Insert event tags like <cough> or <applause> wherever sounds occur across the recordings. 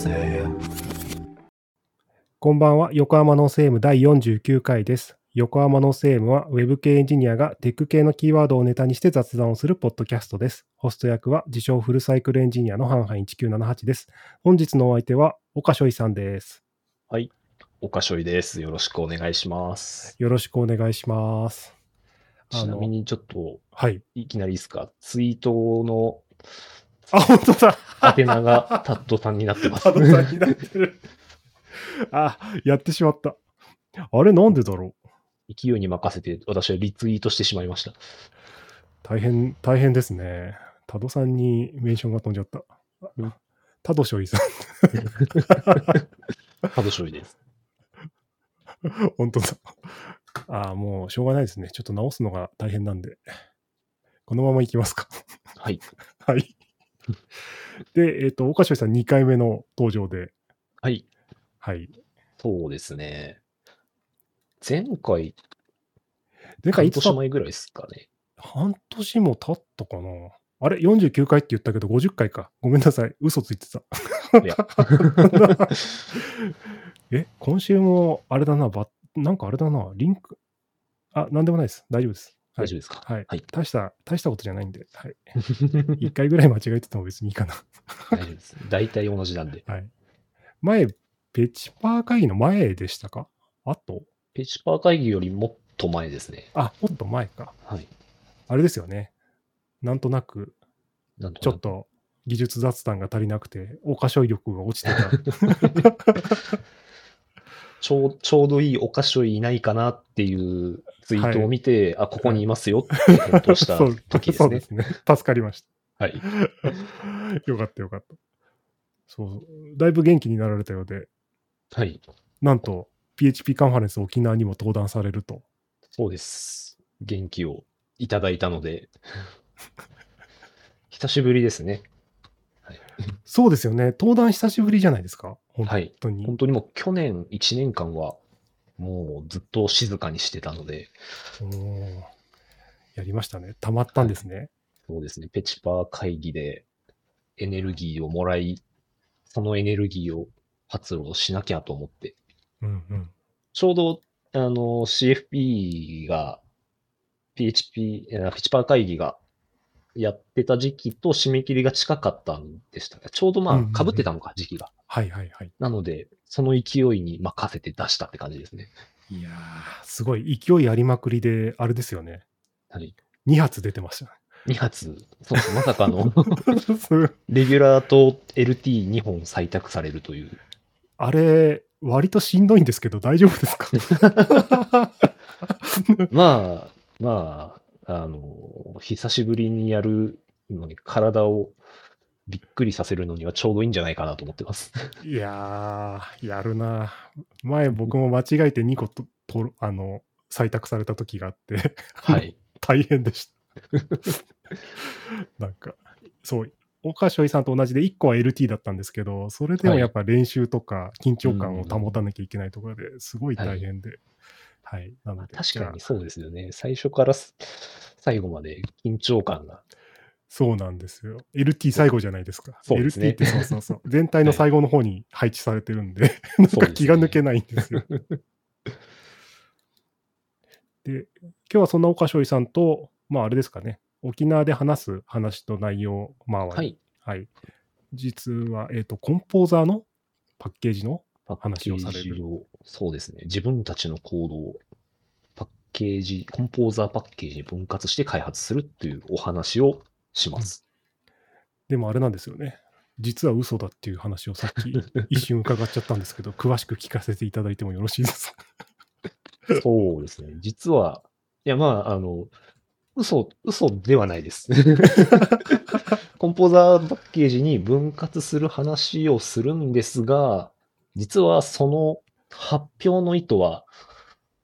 せこんばんは、 Yokohama North AM 第49回です。 Yokohama North AM は、ウェブ系エンジニアがテック系のキーワードをネタにして雑談をするポッドキャストです。ホスト役は、自称フルサイクルエンジニアの hanhan1978です。本日のお相手は、おかしょいさんです。はい。おかしょいです。よろしくお願いします。よろしくお願いします。ちなみにちょっと、はい。いきなりいいですか？ツイートのあ、本当だ宛名がタッドさんになってます。タドさんになってる。あ、やってしまった。あれ、なんでだろう？勢いに任せて私はリツイートしてしまいました。大変、大変ですね。タドさんにメンションが飛んじゃったうん。タドショイさん。タドしょいです。本当だ。ああ、もうしょうがないですね。ちょっと直すのが大変なんで。このままいきますか。はい。はい。<laughs> で、えっ、と、岡しさん2回目の登場で、はい。はい。そうですね。前回、前回いつだ？半年前ぐらいですかね。半年も経ったかなあれ ?49 回って言ったけど50回か。ごめんなさい。嘘ついてた。<laughs> え、今週もあれだな、ばなんかあれだな、リンク？あ、なんでもないです。大丈夫です。はい大丈夫ですか？はい。はい大した、大したことじゃないんで、はい。<laughs> 1回ぐらい間違えてても別にいいかな。大丈夫です。大体同じなんで。<laughs> はい。前、ペチパー会議の前でしたか？あと？ペチパー会議よりもっと前ですね。あ、もっと前か。はい。あれですよね。なんとなく、ちょっと技術雑談が足りなくて、大歌唱力が落ちてた。<laughs> ちょうちょうどいいお菓子をいないかなっていうツイートを見て、あ、ここにいますよって返答した <laughs> 時ですねそうで。すね。助かりました。はい。<laughs> よかったよかった。そう、だいぶ元気になられたようで、はい。なんと PHP カンファレンス沖縄にも登壇されると。そうです。元気をいただいたので、<laughs> 久しぶりですね。そうですよね。登壇久しぶりじゃないですか。本はい。当に。本当にもう去年1年間は、もうずっと静かにしてたので、おーやりましたね。溜まったんですね。そうですね。ペチパー会議でエネルギーをもらい、そのエネルギーを発露しなきゃと思って、うんうん。ちょうど、あの、CFP が、PHP、えーペチパー会議がやってた時期と締め切りが近かったんでしたが、ちょうどまうんうんうんあ、被ってたのか、時期が。はいはいはい。なので、その勢いに任せて出したって感じですね。いやー、すごい勢いありまくりで、あれですよね。はい。2発出てました2発、そうです。まさかの、<laughs> レギュラーと LT2 本採択されるという。あれ、割としんどいんですけど、大丈夫ですか？<laughs> まあ、まあ、あの、久しぶりにやるのに体をびっくりさせるのにはちょうどいいんじゃないかなと思ってます。いやー、やるな。前僕も間違えて2個ととあの採択された時があって、はい。<laughs> 大変でした。<laughs> なんか、そう、岡しょいさんと同じで1個は LT だったんですけど、それでもやっぱ練習とか緊張感を保たなきゃいけないところですごい大変で。はい。なので、確かにそうですよね。最初からす最後まで緊張感が。そうなんですよ。LT 最後じゃないですか。そうですね LT ってそうそうそう。全体の最後の方に配置されてるんで、<laughs> なんか気が抜けないんですよ。で、今日はそんな岡翔さんと、まああれですかね、沖縄で話す話と内容、まあ、はい。はい。実は、えっ、と、コンポーザーのパッケージの、話をされるそうですね。自分たちのコードをパッケージ、コンポーザーパッケージに分割して開発するっていうお話をします。でもあれなんですよね。実は嘘だっていう話をさっき <laughs> 一瞬伺っちゃったんですけど、詳しく聞かせていただいてもよろしいですか？<laughs> そうですね。実は、いや、まあ、あの、嘘、嘘ではないです。<laughs> コンポーザーパッケージに分割する話をするんですが、実はその発表の意図は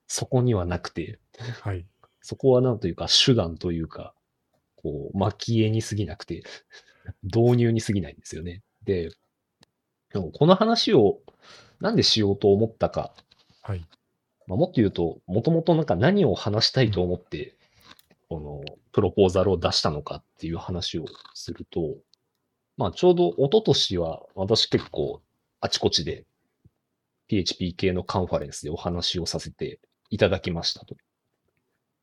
そこにはなくて、はい。そこはなんというか手段というか、こう、蒔絵に過ぎなくて、<laughs> 導入に過ぎないんですよね。で、でもこの話をなんでしようと思ったか、はい。まあ、もっと言うと、もともとなんか何を話したいと思って、このプロポーザルを出したのかっていう話をすると、まあちょうど一昨年は私結構あちこちで PHP 系のカンファレンスでお話をさせていただきましたと。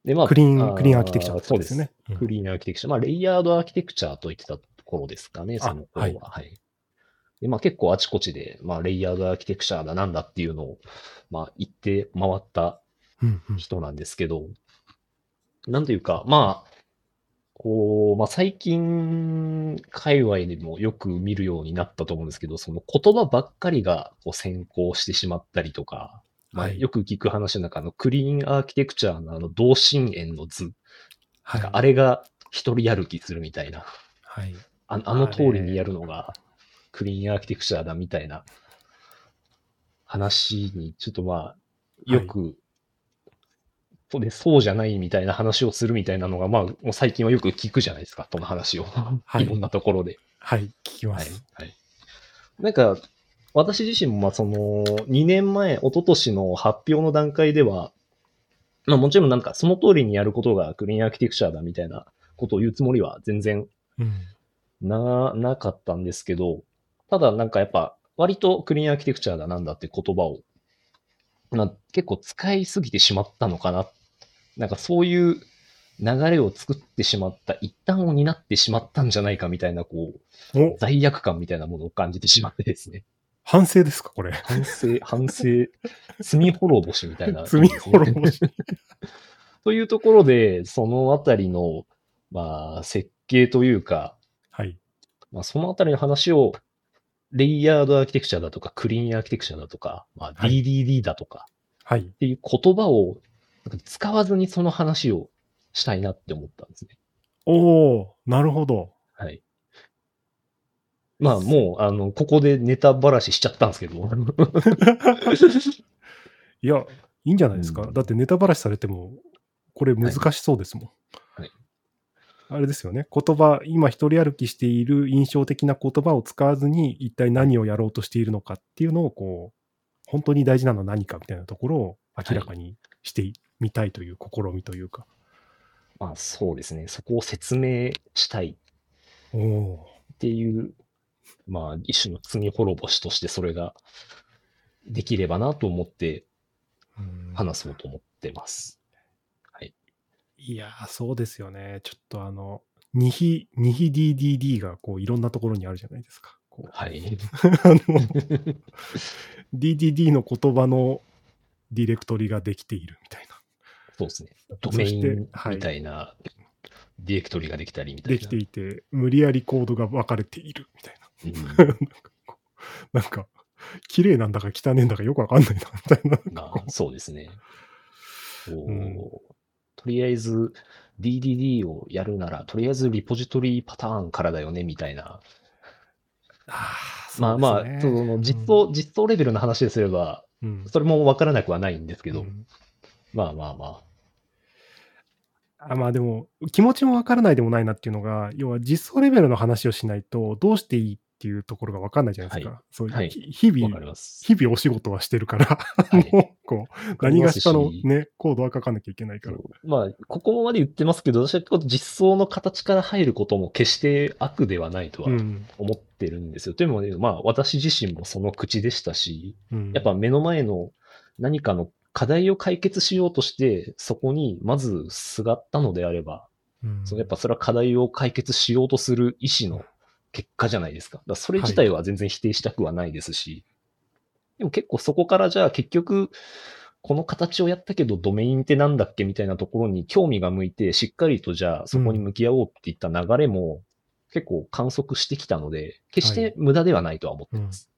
で、まクリーン、あクリーンアーキテクチャそうですね。うんクリーンアーキテクチャ。まあ、レイヤードアーキテクチャと言ってたところですかね、あその頃は。はい。で、まあ結構あちこちで、まあ、レイヤードアーキテクチャだなんだっていうのを、まあ、言って回ったうんうん人なんですけど、なんというか、まあ、こう、まあ最近、界隈でもよく見るようになったと思うんですけど、その言葉ばっかりがこう先行してしまったりとか、まあはいよく聞く話の中のクリーンアーキテクチャのあの同心円の図、はい。あれが一人やる気するみたいな、はい。ああの通りにやるのがクリーンアーキテクチャだみたいな話に、ちょっとまあ、よく、そうでそうじゃないみたいな話をするみたいなのが、まあ、もう最近はよく聞くじゃないですか、その話を。はい <laughs> いろんなところで。はい。聞きまはいす。。はい。なんか、私自身も、まあ、その、2年前、一昨年の発表の段階では、まあもちろんなんかその通りにやることがクリーンアーキテクチャだみたいなことを言うつもりは全然うん。な、なかったんですけど、ただなんかやっぱ割とクリーンアーキテクチャだなんだって言葉を、まあ、結構使いすぎてしまったのかな。なんかそういう流れを作ってしまった、一端を担ってしまったんじゃないかみたいな、こう、お、罪悪感みたいなものを感じてしまってですね。反省ですか、これ。反省、反省、罪滅ぼしみたいな、<laughs> 罪滅ぼし。<laughs> というところで、そのあたりの、まあ、設計というか、はい。まあ、そのあたりの話を、レイヤードアーキテクチャだとか、クリーンアーキテクチャだとか、まあ、はい DDD だとかはい。っていう言葉をなんか使わずにその話をしたいなって思ったんですね。おー、なるほど。はい。まあ、もう、あの、ここでネタばらししちゃったんですけど。<laughs> いや、いいんじゃないですか。うんだってネタばらしされても、これ難しそうですもん。はいあれですよね。言葉、今一人歩きしている印象的な言葉を使わずに、一体何をやろうとしているのかっていうのを、こう、本当に大事なのは何かみたいなところを明らかにしてみたいという試みというか。まあ、そうですね。そこを説明したい。っていう、まあ、一種の罪滅ぼしとしてそれができればなと思ってうん話そうと思ってます。いやー、そうですよね。ちょっとあの、2比、2比 DDD がこういろんなところにあるじゃないですか。はい。<laughs> あの DDD の言葉のディレクトリができているみたいな。そうですね。ドメインはいみたいなディレクトリができたりみたいな。できていて、無理やりコードが分かれているみたいうんな。なんか綺麗なんだか汚ねえんだかよくわかんないな、みたいな。まあ、そうですね。こううんとりあえず DDD をやるなら、とりあえずリポジトリパターンからだよね、みたいな。あまあまあ、その実装、実装レベルの話ですれば、うん、それもわからなくはないんですけど、うんまあまあまあまあでも、気持ちもわからないでもないなっていうのが、要は実装レベルの話をしないと、どうしていいっていうところがわかんないじゃないですか。そうはいひ日あ、わ々かります。日々お仕事はしてるから、はい <laughs> もう、こう、何がしかのね、コードは書かなきゃいけないから。そうまあ、ここまで言ってますけど、私は実装の形から入ることも決して悪ではないとはうん。思ってるんですよ。というのもね、まあ、私自身もその口でしたし、うんやっぱ目の前の何かの課題を解決しようとして、そこにまずすがったのであれば、うんそのやっぱそれは課題を解決しようとする意思の結果じゃないですか。だそれ自体は全然否定したくはないですし、でも結構そこからじゃあ結局、この形をやったけどドメインってなんだっけみたいなところに興味が向いて、しっかりとじゃあそこに向き合おうっていった流れも結構観測してきたので、決して無駄ではないとは思ってます。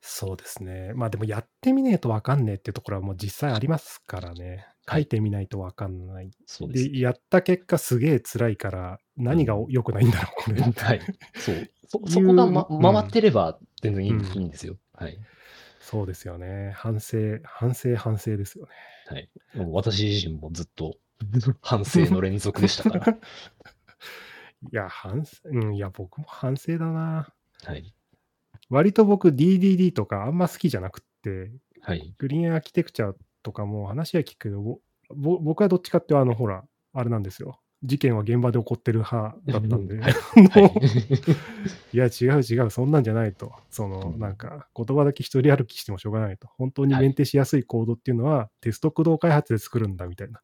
そうですね。まあでもやってみねえとわかんねえっていうところはもう実際ありますからね。書いてみないとわかんない。そうでやった結果すげえ辛いから、何が良くないんだろう、これ。<laughs> はい。そう。そ、<laughs> そこが、ま、うん回ってれば全然いい,、うんいいんですよ。はい。そうですよね。反省、反省、反省ですよね。はい。もう私自身もずっと <laughs> 反省の連続でしたから。いや、反省、うん、いや、僕も反省だな。はい。割と僕 DDD とかあんま好きじゃなくって、はい。グリーンアーキテクチャとかも話は聞くけど、僕はどっちかってあの、ほら、あれなんですよ。事件は現場で起こってる派だったんで、<laughs> はい。<laughs> や、違う違う、そんなんじゃないと。その、うん。なんか、言葉だけ一人歩きしてもしょうがないと。本当にはい。メンテしやすいコードっていうのは、テスト駆動開発で作るんだみたいな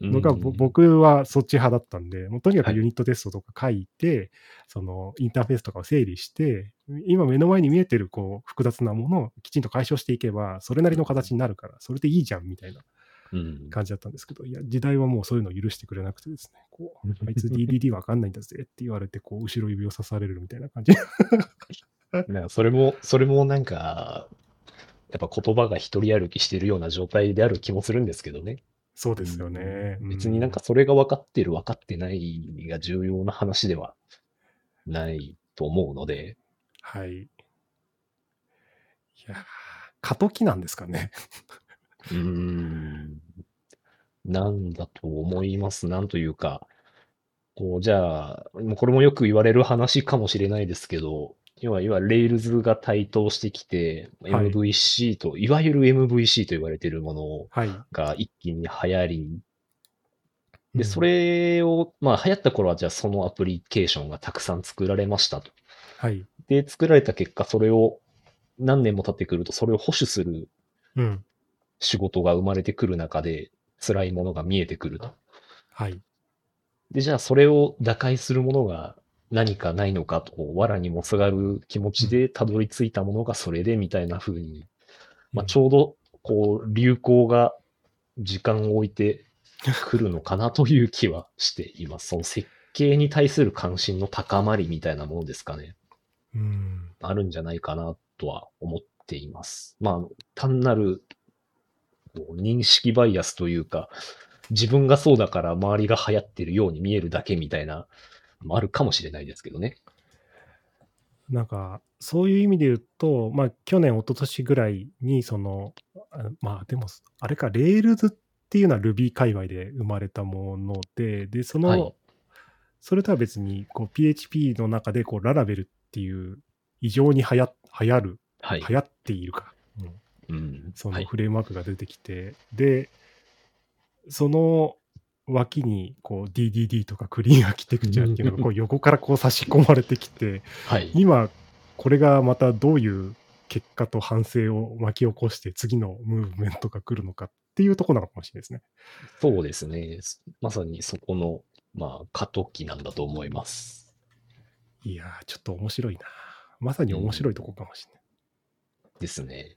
のが、僕はそっち派だったんで、もうとにかくはい。ユニットテストとか書いて、その、インターフェースとかを整理して、今目の前に見えてる、こう、複雑なものをきちんと解消していけば、それなりの形になるから、それでいいじゃん、みたいなうん感じだったんですけど、いや、時代はもうそういうのを許してくれなくてですね、こう、あいつ DDD わかんないんだぜって言われて、こう、後ろ指を刺されるみたいな感じ。<laughs> それも、それもなんか、やっぱ言葉が一人歩きしてるような状態である気もするんですけどね。そうですよね。うん別になんかそれが分かってる分かってないが重要な話ではないと思うので、はい。いやー、過渡期なんですかね。うーん、なんだと思います。なんというか、こう、じゃあ、もうこれもよく言われる話かもしれないですけど、要は、いわゆる Rails が台頭してきて、はい MVC と、いわゆる MVC と言われているものはい。が一気に流行り、うんで、そ、れを、まあ流行った頃はじゃあそのアプリケーションがたくさん作られましたと。はい。で、作られた結果、それを何年も経ってくると、それを保守するうん。仕事が生まれてくる中で、辛いものが見えてくると。はい。で、じゃあそれを打開するものが何かないのかと、藁にもすがる気持ちでたどり着いたものがそれでみたいな風に、まあちょうど、こう、流行が時間を置いてくるのかなという気はしています。その設計に対する関心の高まりみたいなものですかね。うん。あるんじゃないかなとは思っています。まあ、単なる認識バイアスというか、自分がそうだから周りが流行ってるように見えるだけみたいな、もあるかもしれないですけどね。なんか、そういう意味で言うと、まあ、去年、一昨年ぐらいに、その、あまあ、でも、あれか、 Railsっていうのは Ruby 界隈で生まれたもので、で、その、はいそれとは別に、こう、PHP の中で、こう、 Laravelっていう、異常に流行流行る、はい。流行っているか、うんうん。そのはい。フレームワークが出てきて、で、その脇にこう DDD とかクリーンアーキテクチャーっていうのが <laughs> こう横からこう差し込まれてきて、はい。今これがまたどういう結果と反省を巻き起こして次のムーブメントが来るのかっていうところなのかもしれないですね。そうですね。まさにそこの、まあ、過渡期なんだと思います。いやー、ちょっと面白いな。まさに面白いとこかもしれない。ですね。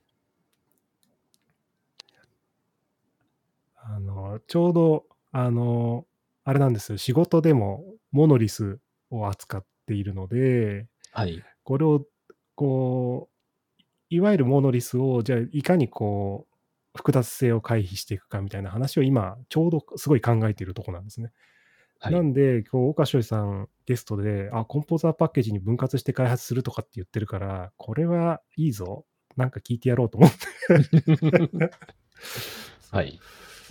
あの、ちょうど、あの、あれなんですよ仕事でもモノリスを扱っているので、はい。これを、こう、いわゆるモノリスを、じゃあ、いかにこう、複雑性を回避していくかみたいな話を今、ちょうどすごい考えているところなんですね。はい。なんで、こう、岡翔さんゲストで、あ、コンポーザーパッケージに分割して開発するとかって言ってるから、これはいいぞ。なんか聞いてやろうと思って。<laughs> はい。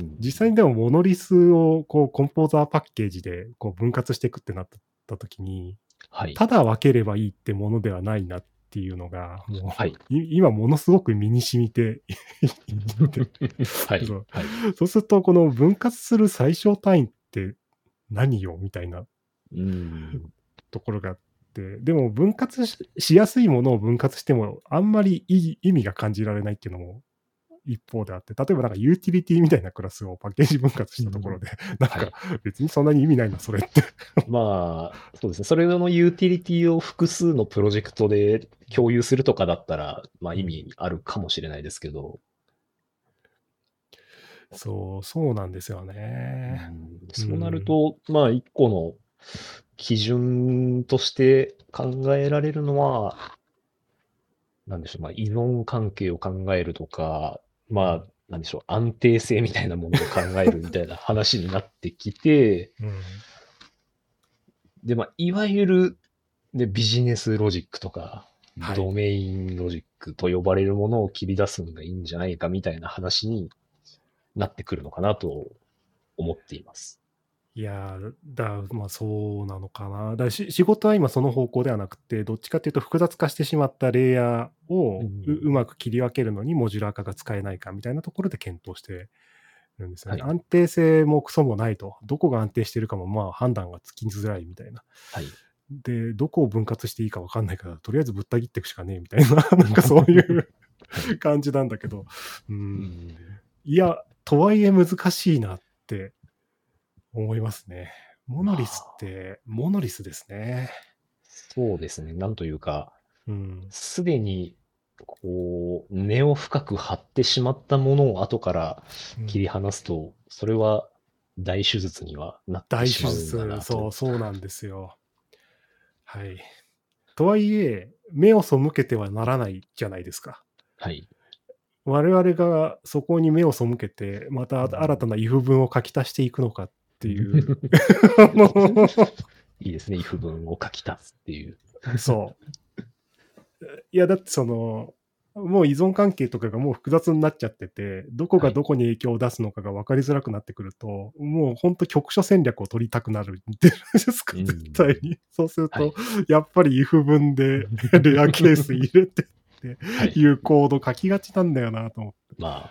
うん実際にでもモノリスをこうコンポーザーパッケージでこう分割していくってなった時に、はい。ただ分ければいいってものではないなっていうのが、もう、はい。い今ものすごく身に染みて、<laughs> はい。はい。そうするとこの分割する最小単位って何よみたいなうん。ところがあって、でも分割ししやすいものを分割してもあんまりいい意味が感じられないっていうのも一方であって、例えばなんかユーティリティみたいなクラスをパッケージ分割したところで、なんはいか別にそんなに意味ないな、それって。まあ、そうですね。それのユーティリティを複数のプロジェクトで共有するとかだったら、まあ意味あるかもしれないですけど、そう、そうなんですようね。んそうなると、まあ一個の基準として考えられるのは、なんでしょう、まあ依存関係を考えるとか、まあ、なんでしょう、安定性みたいなものを考えるみたいな話になってきて、うん。で、まあ、いわゆる、で、ビジネスロジックとか、はいドメインロジックと呼ばれるものを切り出すのがいいんじゃないかみたいな話になってくるのかなと思っています。いやーだ、まあそうなのかな。だし仕事は今その方向ではなくて、どっちかっていうと複雑化してしまったレイヤーをう,、まく切り分けるのにモジュラー化が使えないかみたいなところで検討してるんですよね。はい安定性もクソもないと。どこが安定してるかもまあ判断がつきづらいみたいな。はい。で、どこを分割していいか分かんないから、とりあえずぶった切っていくしかねえみたいな、なんかそういう <laughs> <laughs> 感じなんだけど、う、うんん。いや、とはいえ難しいなって思いますね。モノリスって、モノリスですね。そうですね。なんというか、うん。すでに、こう、根を深く張ってしまったものを後から切り離すと、それは大手術にはなって大しまうん手術だなと。そう、そうなんですよ。はい。とはいえ、目を背けてはならないじゃないですか。はい。我々がそこに目を背けて、また新たな if 文を書き足していくのかっていう。<laughs> いいですね。if 文を書き足すっていう。そう。いや、だってその、もう依存関係とかがもう複雑になっちゃってて、どこがどこに影響を出すのかが分かりづらくなってくると、もう本当局所戦略を取りたくなるんですか、うん絶対に。そうすると、はいやっぱり if 文でレアケース入れてはい。いうコード書きがちなんだよなと思って。まあ、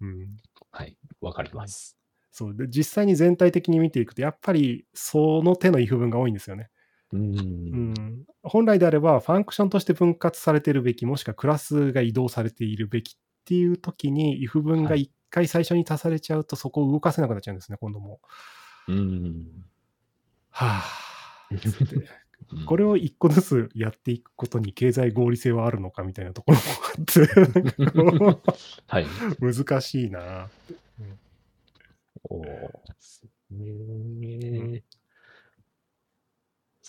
うん。はい。わかります。そう。で、実際に全体的に見ていくと、やっぱりその手の if 文が多いんですよね。う。うんん、本来であれば、ファンクションとして分割されているべき、もしくはクラスが移動されているべきっていう時に、if 文がはい一回最初に足されちゃうと、そこを動かせなくなっちゃうんですね、今度も。うん。はぁ、つって。うんこれを一個ずつやっていくことに経済合理性はあるのかみたいなところもあって、はい。難しいな。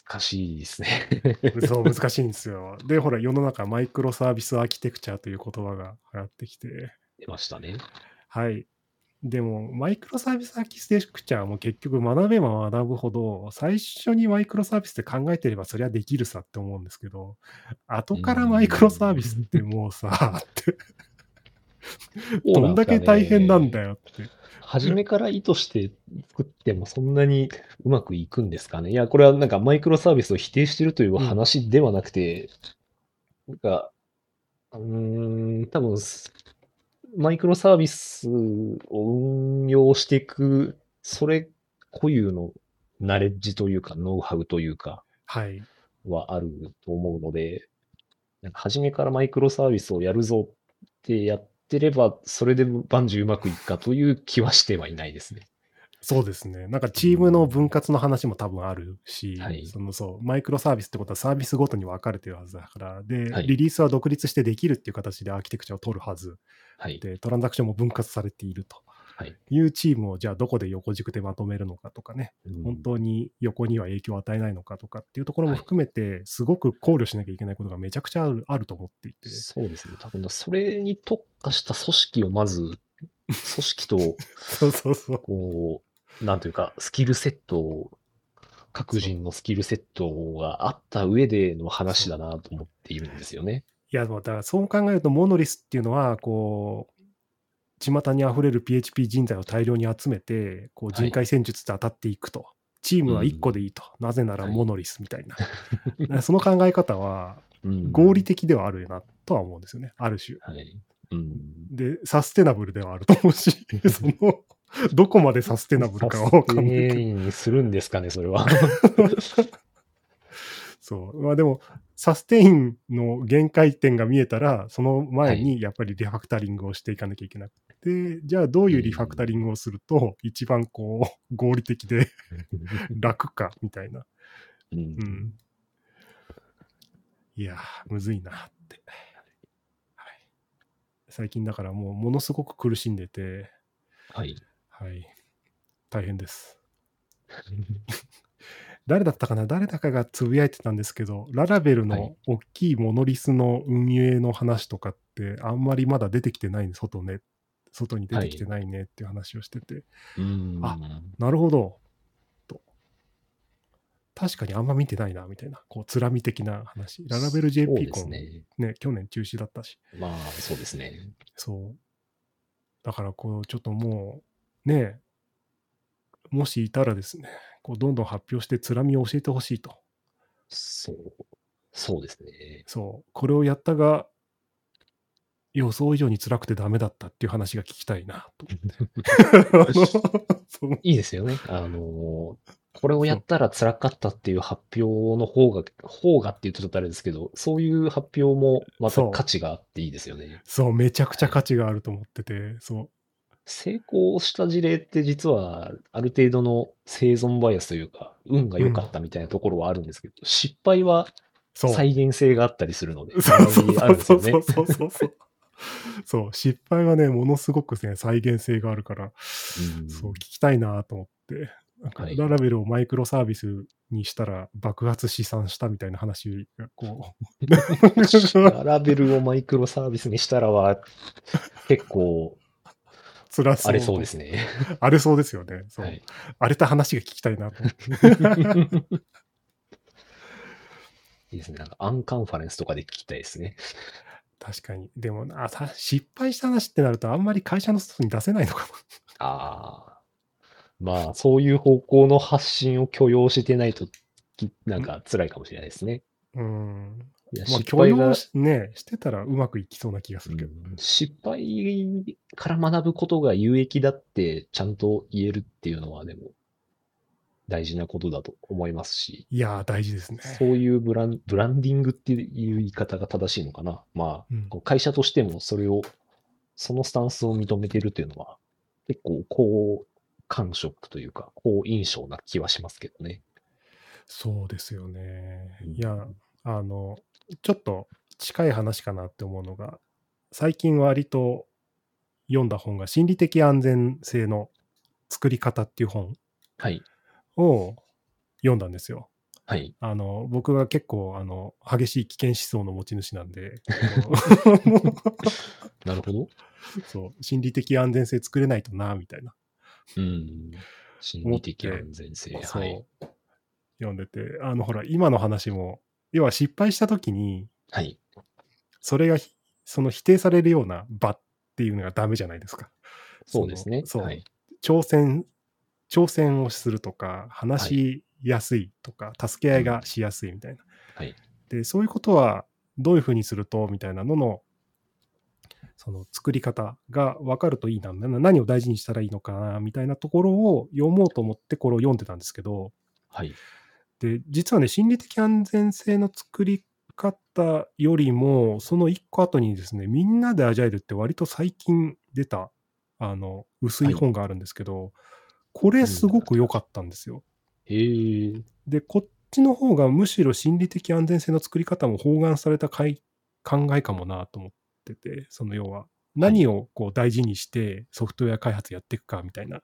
難しいですね。<laughs> そう、難しいんですよ。で、ほら、世の中、マイクロサービスアーキテクチャという言葉が流行ってきて、出ましたね。はい。でも、マイクロサービスアーキテクチャも結局学べば学ぶほど、最初にマイクロサービスって考えてればそりゃできるさって思うんですけど、後からマイクロサービスってもうさ、って、どんだけ大変なんだよ。よって。初めから意図して作ってもそんなにうまくいくんですかね。いや、これはなんかマイクロサービスを否定してるという話ではなくて、なんか、うーん、多分、マイクロサービスを運用していく、それ固有のナレッジというか、ノウハウというか、はい。はあると思うので、なんか初めからマイクロサービスをやるぞってやってれば、それで万事うまくいくかという気はしてはいないですね。そうですね。なんかチームの分割の話も多分あるし、はいそのそう、マイクロサービスってことはサービスごとに分かれてるはずだから、で、はいリリースは独立してできるっていう形でアーキテクチャを取るはず。はい。で、トランザクションも分割されているとはい。いうチームをじゃあどこで横軸でまとめるのかとかね、うん本当に横には影響を与えないのかとかっていうところも含めて、すごく考慮しなきゃいけないことがめちゃくちゃあるあると思っていて。そうですね。多分、それに特化した組織をまず、<laughs> 組織と、そうそうそう。こう、なんというか、スキルセットを、各人のスキルセットがあった上での話だなと思っているんですよね。いや、だからそう考えると、モノリスっていうのは、こう、巷に溢れる PHP 人材を大量に集めて、こうはい人海戦術で当たっていくと。チームは1個でいいと。なぜならはいモノリスみたいな。だからその考え方はうん合理的ではあるなとは思うんですよね。ある種。はい。うん。で、サステナブルではあると思うし、<laughs> その、どこまでサステナブルかはわかんないけど。サステインするんですかね、それは。<laughs> そう。まあでも、サステインの限界点が見えたら、その前にやっぱりリファクタリングをしていかなきゃいけなくて、じゃあどういうリファクタリングをすると、一番こう、合理的で <laughs> 楽か、みたいな。うんうん。いやー、むずいなって。はい。最近だからもう、ものすごく苦しんでて、はい。はい。大変です。<laughs> 誰だったかな？誰だかがつぶやいてたんですけど、ララベルはいの大きいモノリスの運営の話とかって、あんまりまだ出てきてないね、外ね。外に出てきてないねっていう話をしてて、うんあなるほど。と。確かにあんま見てないな、みたいな、こう、つらみ的な話。ララベル JP でコンすね。ね、去年中止だったし。まあ、そうですね。そう。だから、こう、ちょっともう、ねえ、もしいたらですね、こう、どんどん発表して、つらみを教えてほしいと。そう。そうですね。そう。これをやったが、予想以上に辛くてダメだったっていう話が聞きたいなと思って。<laughs> そういいですよね。あのーこれをやったら辛かったっていう発表の方が、方がって言うとちょっとあれですけど、そういう発表もまたそう価値があっていいですよね。そう、めちゃくちゃ価値があると思ってて、そう。成功した事例って実はある程度の生存バイアスというか、運が良かったみたいなところはあるんですけど、失敗はそう。再現性があったりするので、そうそう。そうそうそうそうそう。そう、失敗はね、ものすごくね、再現性があるから、うんそう、聞きたいなと思って。なんかはいララベルをマイクロサービスにしたら爆発試算したみたいな話がこう、<laughs> ララベルをマイクロサービスにしたらは、結構辛そう。荒れそうですね。荒れそうですよね。そう。はい。荒れた話が聞きたいなと思って。いいですね。なんかアンカンファレンスとかで聞きたいですね。確かに。でもな、さ失敗した話ってなるとあんまり会社の外に出せないのかも。ああ。まあ、そういう方向の発信を許容してないと、きなんか辛いかもしれないですね。うん。いやまあ、許容しね、してたらうまくいきそうな気がするけど。うん失敗から学ぶことが有益だってちゃんと言えるっていうのはでも大事なことだと思いますし、いやー、大事ですね。そういうブランブランディングっていう言い方が正しいのかな。まあ、うんこう会社としてもそれを、そのスタンスを認めてるっていうのは結構好感触というか、好印象な気はしますけどね。そうですよねうん。いや、あの、ちょっと近い話かなって思うのが、最近割と読んだ本が心理的安全性の作り方っていう本はい。を読んだんですよ。はい。あの、僕が結構、あの、激しい危険思想の持ち主なんで、<laughs> なるほど。<laughs> そう、心理的安全性作れないとな、みたいな。うん。心理的安全性。そう、はい。読んでて、あの、ほら、今の話も、要は失敗した時に、はい。それがひその否定されるような場っていうのがダメじゃないですか。そうですね。そう、はい。挑戦、挑戦をするとか、話しやすいとか、助け合いがしやすいみたいな。はい。で、そういうことはどういうふうにするとみたいなのの、その作り方が分かるといいな、な何を大事にしたらいいのかな、みたいなところを読もうと思ってこれを読んでたんですけど、はい。で、実はね、心理的安全性の作り方よりも、その一個後にですね、みんなでアジャイルって割と最近出た、あの、薄い本があるんですけど、これすごく良かったんですよ。へえ。で、こっちの方がむしろ心理的安全性の作り方も包含されたかい考えかもなと思ってて、その要は、何をこう大事にしてソフトウェア開発やっていくかみたいな、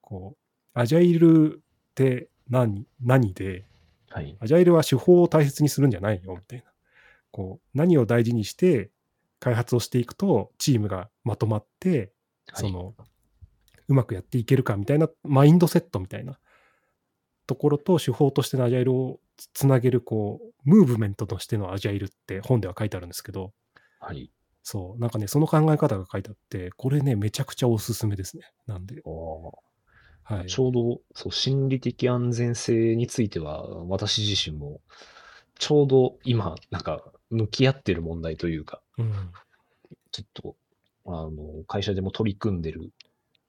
こう、アジャイルって何何で、はい。アジャイルは手法を大切にするんじゃないよみたいな。こう、何を大事にして開発をしていくと、チームがまとまって、その、うまくやっていけるかみたいな、マインドセットみたいなところと手法としてのアジャイルをつつなげる、こう、ムーブメントとしてのアジャイルって本では書いてあるんですけど、はい。そう、なんかね、その考え方が書いてあって、これね、めちゃくちゃおすすめですね。なんで、あーはい。ちょうど、そう、心理的安全性については、私自身も、ちょうど今、なんか、向き合ってる問題というか、うん。ちょっと、あの、会社でも取り組んでる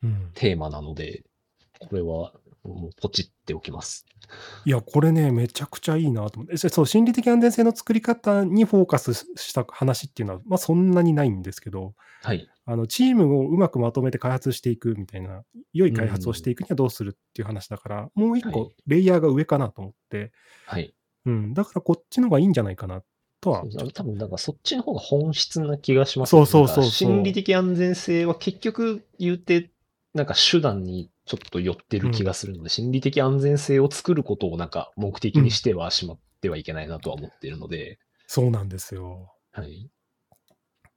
うん。テーマなので、これは、もうポチっておきます。いや、これね、めちゃくちゃいいなと思って。そそう、心理的安全性の作り方にフォーカスした話っていうのは、まあそんなにないんですけど、はい。あの、チームをうまくまとめて開発していくみたいな、良い開発をしていくにはどうするっていう話だから、もう一個はい。レイヤーが上かなと思って、はい。うん、だからこっちの方がいいんじゃないかなとは、多分、なんかそっちの方が本質な気がしますそうそうそうそう。心理的安全性は結局言うて、なんか手段にちょっと寄ってる気がするので、心理的安全性を作ることをなんか目的にしてはしまってはいけないなとは思っているので、そうなん。ですよ。はい。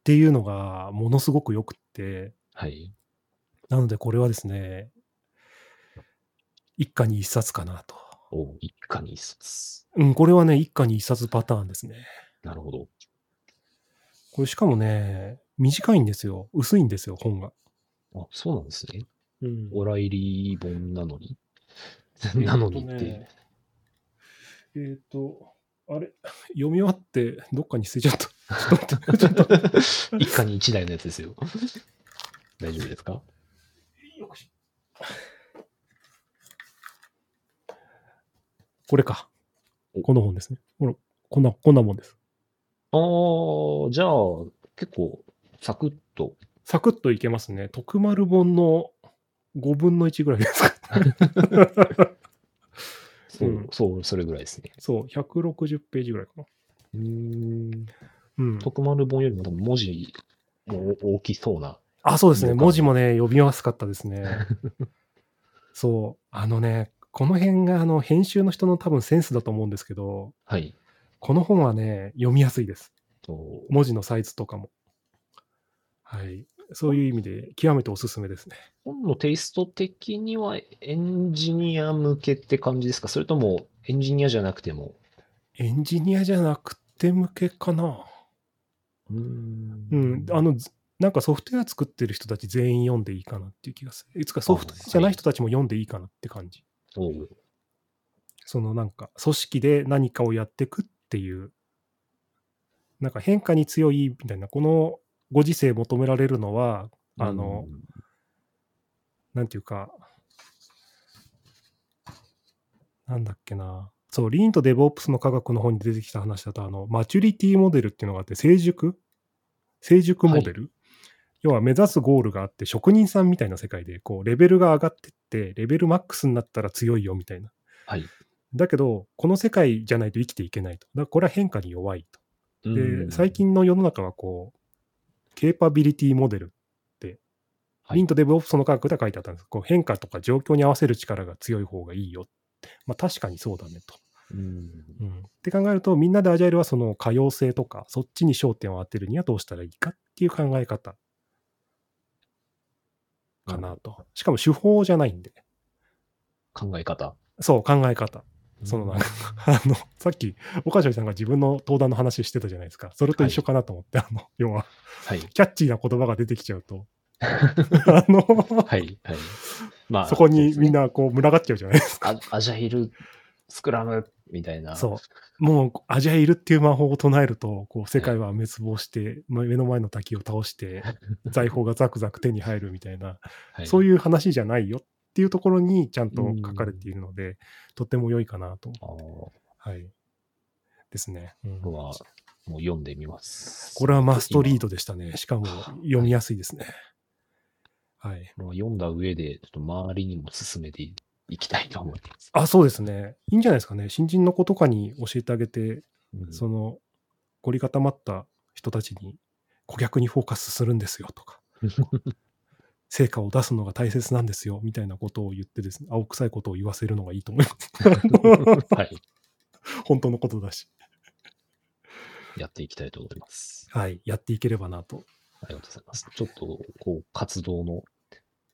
っていうのがものすごく良くって、はい。なのでこれはですね、一家に一冊かなと。お一家に一冊。うん、これはね、一家に一冊パターンですね。なるほど。これしかもね、短いんですよ。薄いんですよ、本が。あ、そうなんですね。うんオライリー本なのに？なのにっていう。えっ、と、あれ、<laughs> 読み終わってどっかに捨てちゃった。ちょっと。一家に一台のやつですよ。大丈夫ですか？これかお。この本ですね。ほら、こんな、こんなもんです。ああ、じゃあ、結構、サクッと。サクッといけますね。徳丸本の5分の1ぐらいですか。そう、うんそう、それぐらいですね。そう、160ページぐらいかな。うーん。うん。徳丸本よりも多分文字も大きそうな。あ、そうですね。文字もね、読みやすかったですね。<laughs> そう。あのね、この辺が、あの、編集の人の多分センスだと思うんですけど、はい。この本はね、読みやすいです。文字のサイズとかも。はい。そういう意味で、極めておすすめですね。本のテイスト的にはエンジニア向けって感じですか？それともエンジニアじゃなくても？エンジニアじゃなくて向けかな。うーんうん。あの、ずなんかソフトウェア作ってる人たち全員読んでいいかなっていう気がする。いつかソフトウェアじゃない人たちも読んでいいかなって感じ。そう。そのなんか、組織で何かをやっていくっていう、なんか変化に強いみたいな、このご時世求められるのは、あの、うんなんていうか、なんだっけな。そう、リーンとデブオプスの科学の本に出てきた話だと、あの、マチュリティモデルっていうのがあって、成熟？成熟モデル、要は目指すゴールがあって、職人さんみたいな世界で、こう、レベルが上がってって、レベルマックスになったら強いよみたいな。はい。だけど、この世界じゃないと生きていけないと。だからこれは変化に弱いと。で、最近の世の中はこう、ケーパビリティモデルって、はいリンとデブオプスの科学では書いてあったんです。こう変化とか状況に合わせる力が強い方がいいよ。まあ確かにそうだねと。うんうん、って考えると、みんなでアジャイルはその可用性とか、そっちに焦点を当てるにはどうしたらいいかっていう考え方かなと。しかも手法じゃないんで。考え方。そう、考え方。そのなんか、<laughs> あの、さっき、岡城さんが自分の登壇の話してたじゃないですか。それと一緒かなと思って、あの、要は、はい。キャッチーな言葉が出てきちゃうと、<laughs> あの、はい。はい。まあ、そこにみんな。なこう群がっちゃうじゃないですか。アアジャイル、スクラム、みたいな。そう。もう、アジャイルっていう魔法を唱えると、こう、世界は滅亡して、ま目の前の滝を倒して、<laughs> 財宝がザクザク手に入るみたいな、はい。そういう話じゃないよっていうところにちゃんと書かれているので、とっても良いかなと。あーはい。ですね。うん僕は、もう読んでみます。これはマストリードでしたね。しかも読みやすいですね。はい。今読んだ上で、ちょっと周りにも進めていきたいと思います。あ、そうですね。いいんじゃないですかね。新人の子とかに教えてあげて、うんその、凝り固まった人たちに顧客にフォーカスするんですよとか、<laughs> 成果を出すのが大切なんですよみたいなことを言ってですね、青臭いことを言わせるのがいいと思います。<laughs> はい。本当のことだし。やっていきたいと思います。はい。やっていければなと。ありがとうございます。ちょっと、こう、活動の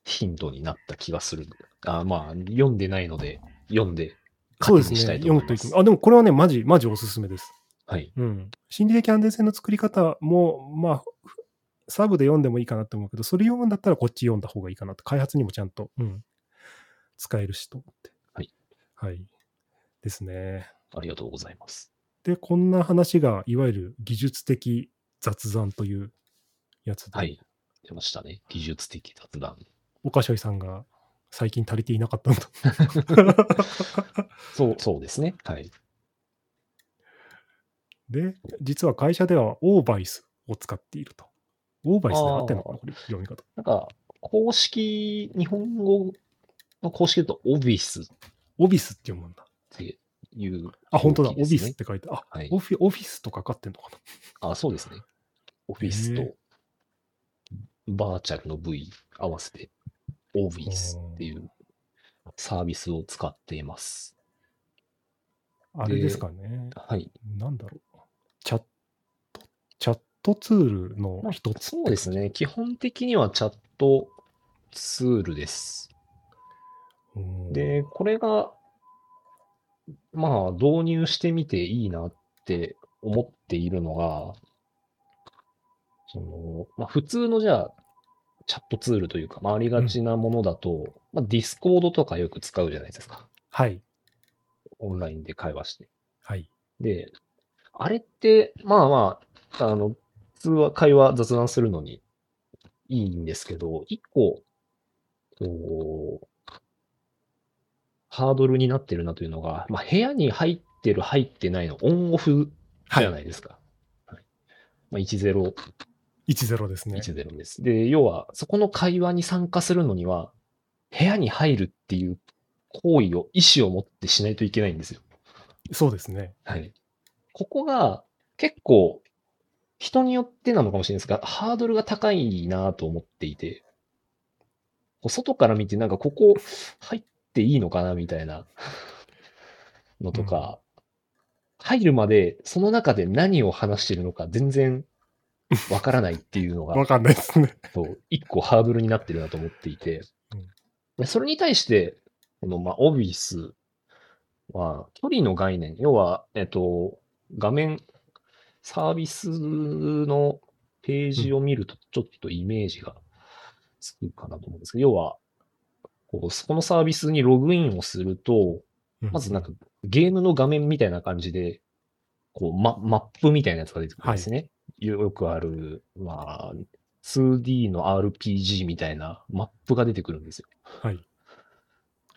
ヒントになった気がする。あまあ、読んでないので、読んで、そうですね。読むといい。あ、でもこれはね、マジ、マジおすすめです。はい。うん。心理的安全性の作り方も、まあ、ふサブで読んでもいいかなと思うけど、それ読むんだったらこっち読んだ方がいいかなと。開発にもちゃんと、うん、使えるしと思って。はい。はい。ですね。ありがとうございます。で、こんな話が、いわゆる技術的雑談というやつで、はい。出ましたね。技術的雑談。岡しょいさんが最近足りていなかったんだ。<laughs> そう、そうですね。はい。で、実は会社ではオーバイスを使っていると。オーバイスで合ってんのかなこれ読み方。なんか、公式、日本語の公式だと、オビスっオビスって読むんだ。ていう、あ、本当だ。オビスって書いてあ、はいオフィオフィスとかかってんのかなあ、そうですね。オフィスへと、バーチャルの V 合わせて、オフィスっていうサービスを使っています。あれですかね。はい。なんだろう。チャット、チャットツールの一つ。そうです。ね。基本的にはチャットツールです。で、これが、まあ、導入してみていいなって思っているのが、その、まあ、普通のじゃあ、チャットツールというか、まあ、ありがちなものだと、まあ、 Discordとかよく使うじゃないですか。はい。オンラインで会話して。はい。で、あれって、まあまあ、あの、普通は会話、雑談するのにいいんですけど、一個、こう、ハードルになってるなというのが、まあ、部屋に入ってる、入ってないのオンオフじゃないですか。はいまあ、10、10ですね。10です。で、要は、そこの会話に参加するのには、部屋に入るっていう行為を、意思を持ってしないといけないんですよ。そうですね。はい。ここが結構人によってなのかもしれないですが、ハードルが高いなと思っていて、外から見てなんかここ入っていいのかなみたいなのとか、入るまでその中で何を話してるのか全然わからないっていうのがわ、かんないですね。そう一個ハードルになってるなと思っていて、うん。でそれに対して、この、まあ、オビスは、距離の概念、要は、えっと、画面、サービスのページを見ると、ちょっとイメージがつくかなと思うんですけど、要は、こう、そこのサービスにログインをすると、まずなんか、ゲームの画面みたいな感じで、こう、ママップみたいなやつが出てくるんですね。よよくある、まあ、2D の RPG みたいなマップが出てくるんですよ。はい。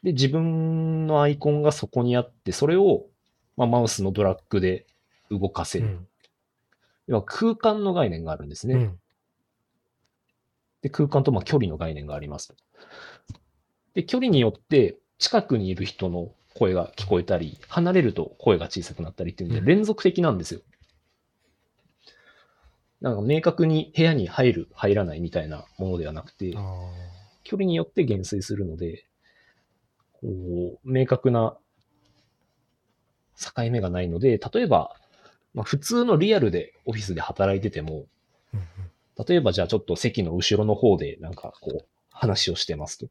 で、自分のアイコンがそこにあって、それを、まあ、マウスのドラッグで動かせる。うん。要は空間の概念があるんですね。うん。で、空間とまあ距離の概念があります。で、距離によって近くにいる人の声が聞こえたり、離れると声が小さくなったりっていうんで、うん連続的なんですよ。なんか明確に部屋に入る、入らないみたいなものではなくて、あ距離によって減衰するので、こう、明確な境目がないので、例えば、まあ、普通のリアルでオフィスで働いてても、例えばじゃあちょっと席の後ろの方でなんかこう話をしてますと。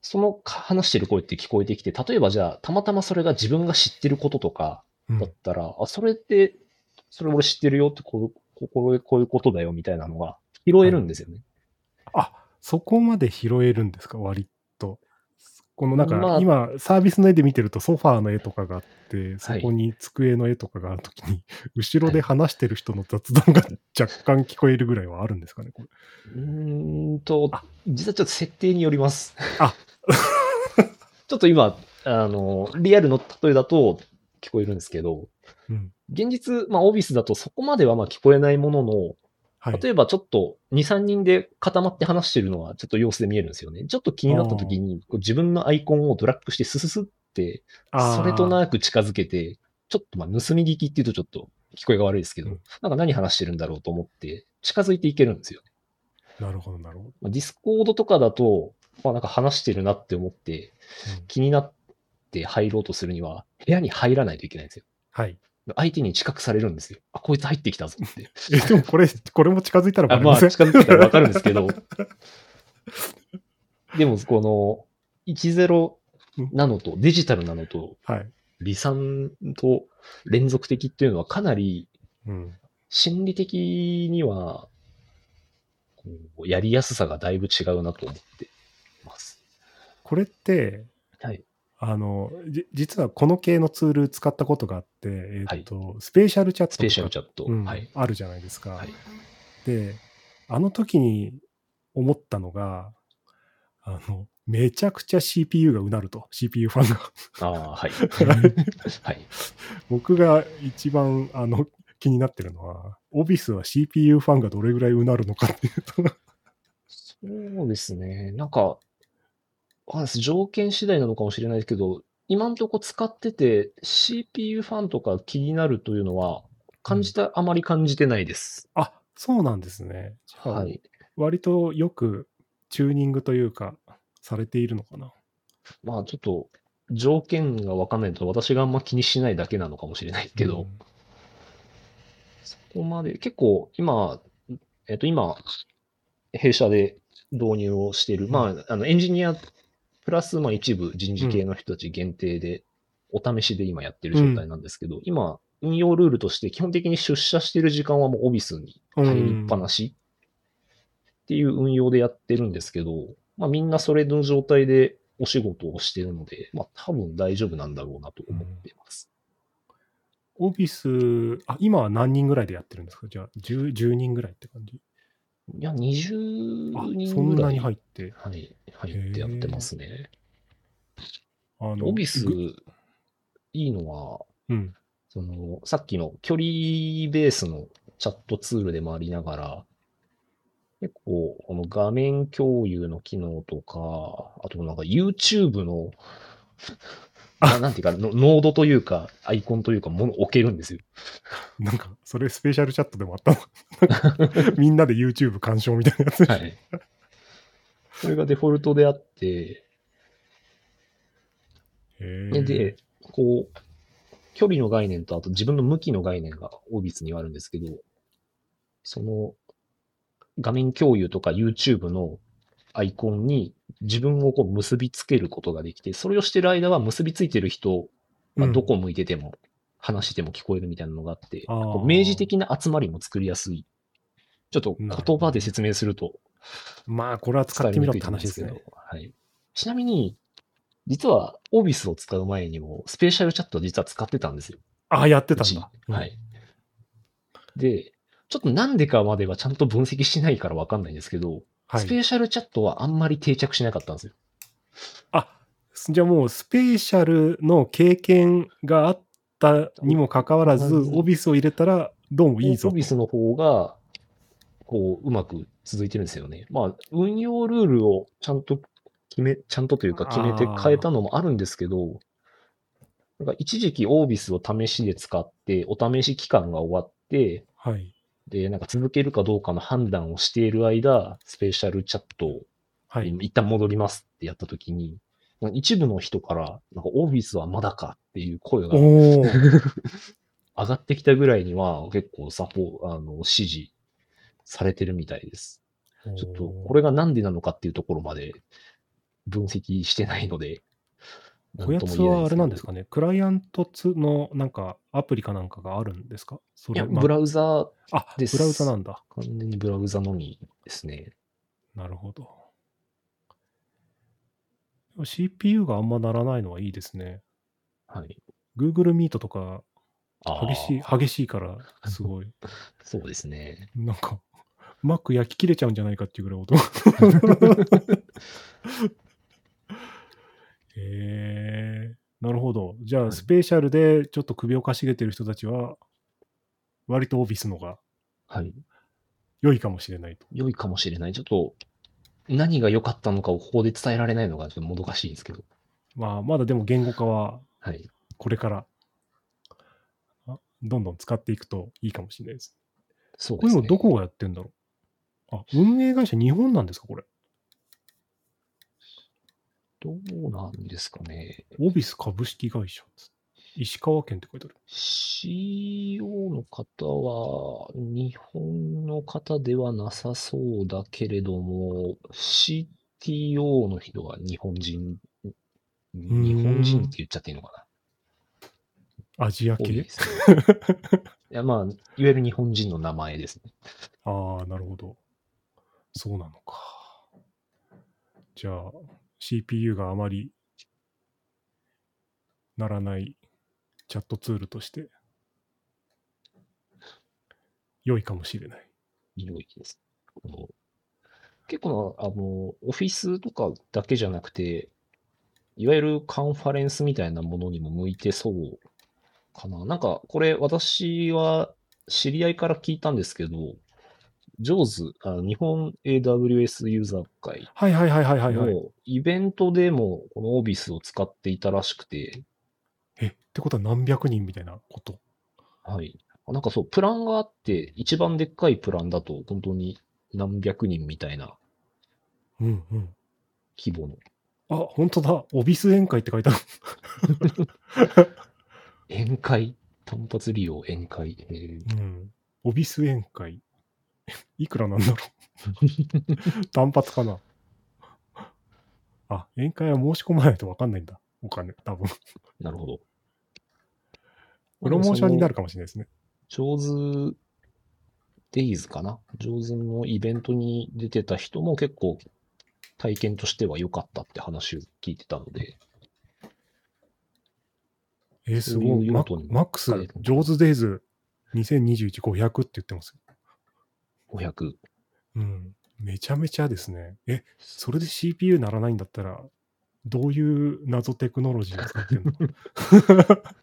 その話してる声って聞こえてきて、例えばじゃあたまたまそれが自分が知ってることとかうんだったら、あ、それって、それ俺知ってるよってこう、ここうこういうことだよみたいなのが拾えるんですよね。あ、そこまで拾えるんですか、割と。このなんか、まあ今、サービスの絵で見てるとソファーの絵とかがあって、そこに机の絵とかがあるときに、<laughs> 後ろで話してる人の雑談が <laughs> 若干聞こえるぐらいはあるんですかね、これ。うーんとあ、実はちょっと設定によります。あ <laughs> ちょっと今、あの、リアルの例えだと聞こえるんですけど、うん。現実、まあ、オフィスだとそこまではまあ聞こえないものの、はい。例えばちょっと2、3人で固まって話してるのはちょっと様子で見えるんですよね。ちょっと気になった時に、こう自分のアイコンをドラッグしてスススって、それとなく近づけて、ちょっとまあ盗み聞きっていうとちょっと聞こえが悪いですけど、うんなんか何話してるんだろうと思って近づいていけるんですよ。なるほど、なるほど。まあ Discordとかだと、まあなんか話してるなって思ってうん気になって入ろうとするには部屋に入らないといけないんですよ。はい。相手に知覚されるんですよ。あ、こいつ入ってきたぞって。え、でもこれ、これも近づいたらあまあ、バレません近づいたらわかるんですけど。<laughs> でも、この、10なのと、デジタルなのと、はい。離散と連続的っていうのはかなりうん。心理的には、やりやすさがだいぶ違うなと思ってます。これって、はい。あの、じ実はこの系のツール使ったことがあって、えっ、と、 SpatialChat SpatialChat。うんはい。あるじゃないですか。はい。で、あの時に思ったのが、あの、めちゃくちゃ CPU がうなると、CPU ファンが。ああ、はい。<laughs> はい。僕が一番あの気になってるのは、オビスは CPU ファンがどれぐらいうなるのかっていうと、そうですね。なんか、わかんないです条件次第なのかもしれないですけど、今んとこ使ってて CPU ファンとか気になるというのは、感じた、あまり感じてないです。あ、そうなんですね。はい。割とよくチューニングというか、されているのかな。まあちょっと、条件がわかんないと私があんま気にしないだけなのかもしれないけど、うんそこまで、結構今、えっと今、弊社で導入をしている、んまあ、あのエンジニアプラス、まあ一部人事系の人たち限定で、お試しで今やってる状態なんですけど、今、運用ルールとして基本的に出社してる時間はもうオフィスに入りっぱなしっていう運用でやってるんですけど、まあみんなそれの状態でお仕事をしてるので、まあ多分大丈夫なんだろうなと思ってます。オフィス、あ、今は何人ぐらいでやってるんですか？じゃあ、10, 10人ぐらいって感じ？いや、20あ、人ぐらい。そんなに入って。はい、入ってやってますね。あのオフィスぐ、いいのは、うん。その、さっきの距離ベースのチャットツールでもありながら、結構、この画面共有の機能とか、あとなんか YouTube の、ななんていうか、のノードというか、アイコンというか、もの置けるんですよ。なんか、それスペシャルチャットでもあったの <laughs> みんなで YouTube 鑑賞みたいなやつ。はい。それがデフォルトであって、で、こう、距離の概念と、あと自分の向きの概念がオービスにはあるんですけど、その、画面共有とか YouTube のアイコンに自分をこう結びつけることができて、それをしてる間は結びついてる人がうんどこ向いてても、話しても聞こえるみたいなのがあって、う明示的な集まりも作りやすい。ちょっと言葉で説明するとまあ、これは使ってみろって話ですけど。はい。ちなみに、実は、オービスを使う前にも、スペシャルチャット実は使ってたんですよ。あ、やってたんうちだ。はい。で、ちょっとなんでかまではちゃんと分析してないからわかんないんですけど、はい。スペシャルチャットはあんまり定着しなかったんですよ。あ、じゃあもうスペシャルの経験があったにもかかわらず、うんオビスを入れたらどうもいいぞオー。ビスの方が、こう、うまく続いてるんですよね。まあ、運用ルールをちゃんと決め、ちゃんとというか決めて変えたのもあるんですけど、なんか一時期オービスを試しで使って、お試し期間が終わって、はい。で、なんか続けるかどうかの判断をしている間、スペシャルチャットをはい。一旦戻りますってやったときに、一部の人から、なんかオービスはまだかっていう声がお <laughs> 上お。がってきたぐらいには結構サポ、あの、支持されてるみたいです。ちょっと、これがなんでなのかっていうところまで分析してないので、こやつはあれなんですかね？ね、クライアントつのなんかアプリかなんかがあるんですか？そいや、まブラウザですブラウザなんだ。完全にブラウザのみですね。なるほど。CPU があんまならないのはいいですね。はい。Google Meet とか激しい、激しいから、すごい。<laughs> そうですね。なんか、Mac 焼き切れちゃうんじゃないかっていうぐらい音が。<laughs> へえなるほど。じゃあ、はいスペシャルでちょっと首をかしげてる人たちは、割とオフィスのがはい。良いかもしれないと。良いかもしれない。ちょっと、何が良かったのかをここで伝えられないのがちょっともどかしいんですけど。まあ、まだでも言語化ははい。これから、あどんどん使っていくといいかもしれないです。そうですね。のどこがやってんだろうあ、運営会社日本なんですかこれ。どうなんですかね。オフィス株式会社。石川県って書いてある。CEO の方は、日本の方ではなさそうだけれども、CTO の人は日本人、ん日本人って言っちゃっていいのかアジア系？ね。いや、まあ、いわゆる日本人の名前ですね。ああ、なるほど。そうなのか。じゃあ、CPU があまりならないチャットツールとして、良いかもしれない。良いです。結構な、あの、オフィスとかだけじゃなくて、いわゆるカンファレンスみたいなものにも向いてそうかな。なんか、これ私は知り合いから聞いたんですけど、ジョーズ、あの日本 AWS ユーザー会はいはいはいはいはい、はい。のイベントでもこのオフィスを使っていたらしくて、え、ってことは何百人みたいなこと？はい。なんかそう、プランがあって、一番でっかいプランだと本当に何百人みたいなうんうん。規模のあ、本当だ。オフィス宴会って書いてある。<laughs> 宴会？単発利用宴会？えーうん。オフィス宴会。<laughs> いくらなんだろう？<laughs> 単発かな？あ、宴会は申し込まないと分かんないんだ。お金、多分。なるほど。プロモーションになるかもしれないですね。上手デイズかな？上手のイベントに出てた人も結構体験としては良かったって話を聞いてたので、えーすごい。マックス、使えるジョーズデイズ2021-500って言ってますよ。500。うん。めちゃめちゃですね。え、それで CPU ならないんだったら、どういう謎テクノロジーを使ってるの？<laughs>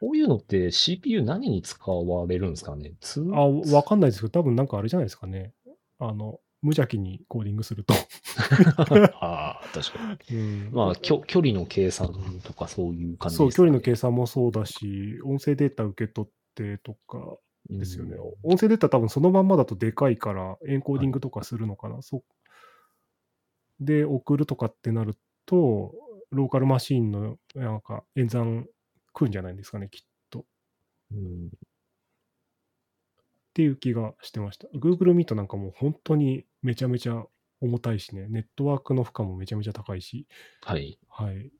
こういうのって CPU 何に使われるんですかね？通あ、わかんないですけど、多分なんかあれじゃないですかね。あの、無邪気にコーディングすると。<laughs> ああ、確かに。うんまあ、きょ距離の計算とかそういう感じそう、ですかね距離の計算もそうだし、音声データ受け取ってとかですよね。うん音声データ多分そのまんまだとでかいから、エンコーディングとかするのかな。そうで、送るとかってなると、ローカルマシーンのなんか演算来るんじゃないんですかね、きっと。っうんていう気がしてました。Google Meet なんかもう本当にめちゃめちゃ重たいしね、ネットワークの負荷もめちゃめちゃ高いし、はい。はい。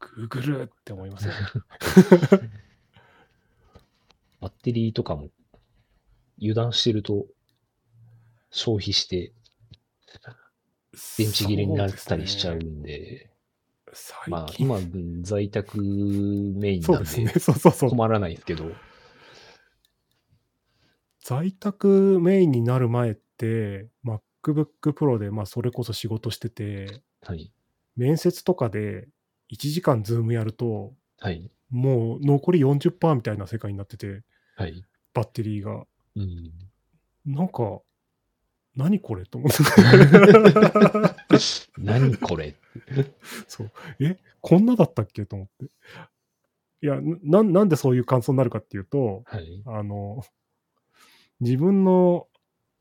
Google って思いますよね。<laughs> バッテリーとかも油断してると消費して電池切れになったりしちゃうんで、最まあ近、今在宅メインなんでそうですね。そうそうそう。困らないですけど、在宅メインになる前って、MacBook Pro で、まあ、それこそ仕事してて、はい。面接とかで1時間ズームやると、はい。もう残り40%みたいな世界になってて、はい。バッテリーが。うん。なんか、何これと思って。<laughs> 何これ？そう。え、こんなだったっけと思って。いやな、なんでそういう感想になるかっていうと、はい。あの、自分の、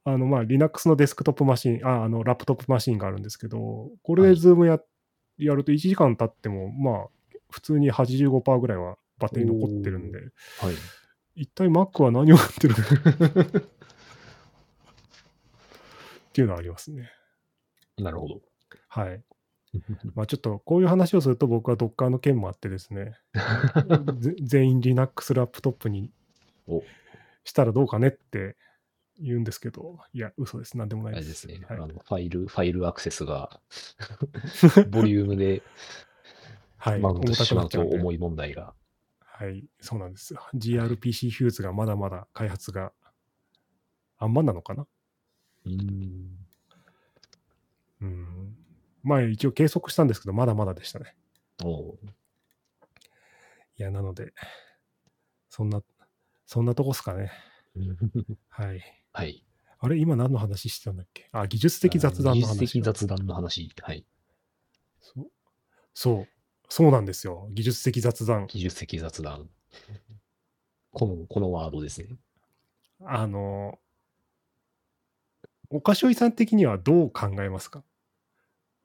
あの、まあ、Linux のデスクトップマシン、あ、あの、ラップトップマシンがあるんですけど、これではいズームや、やると1時間経っても、まあ、普通に85%ぐらいはバッテリー残ってるんで、はい。一体 Mac は何をやってるの？<laughs> っていうのはありますね。なるほど。はい。<laughs> まあちょっとこういう話をすると僕は Docker の件もあってですね、<laughs> ぜ全員 Linux ラップトップにおしたらどうかねって言うんですけど、いや、嘘です。なんでもないで。あれですすね。はいあのファイル、ファイルアクセスがボリュームではい。マウントしまうと重い問題が。はい。そうなんです。gRPC フューズがまだまだ開発があんまなのかな？うん。うん。まあ一応計測したんですけど、まだまだでしたね。おういや、なので、そんな、そんなとこっすかね。はい。はい。あれ今何の話してたんだっけ？あ、技術的雑談の話。技術的雑談の話。はい。そう。そう。そうなんですよ。技術的雑談。技術的雑談。この、このワードですね。あの、岡しおいさん的にはどう考えますか？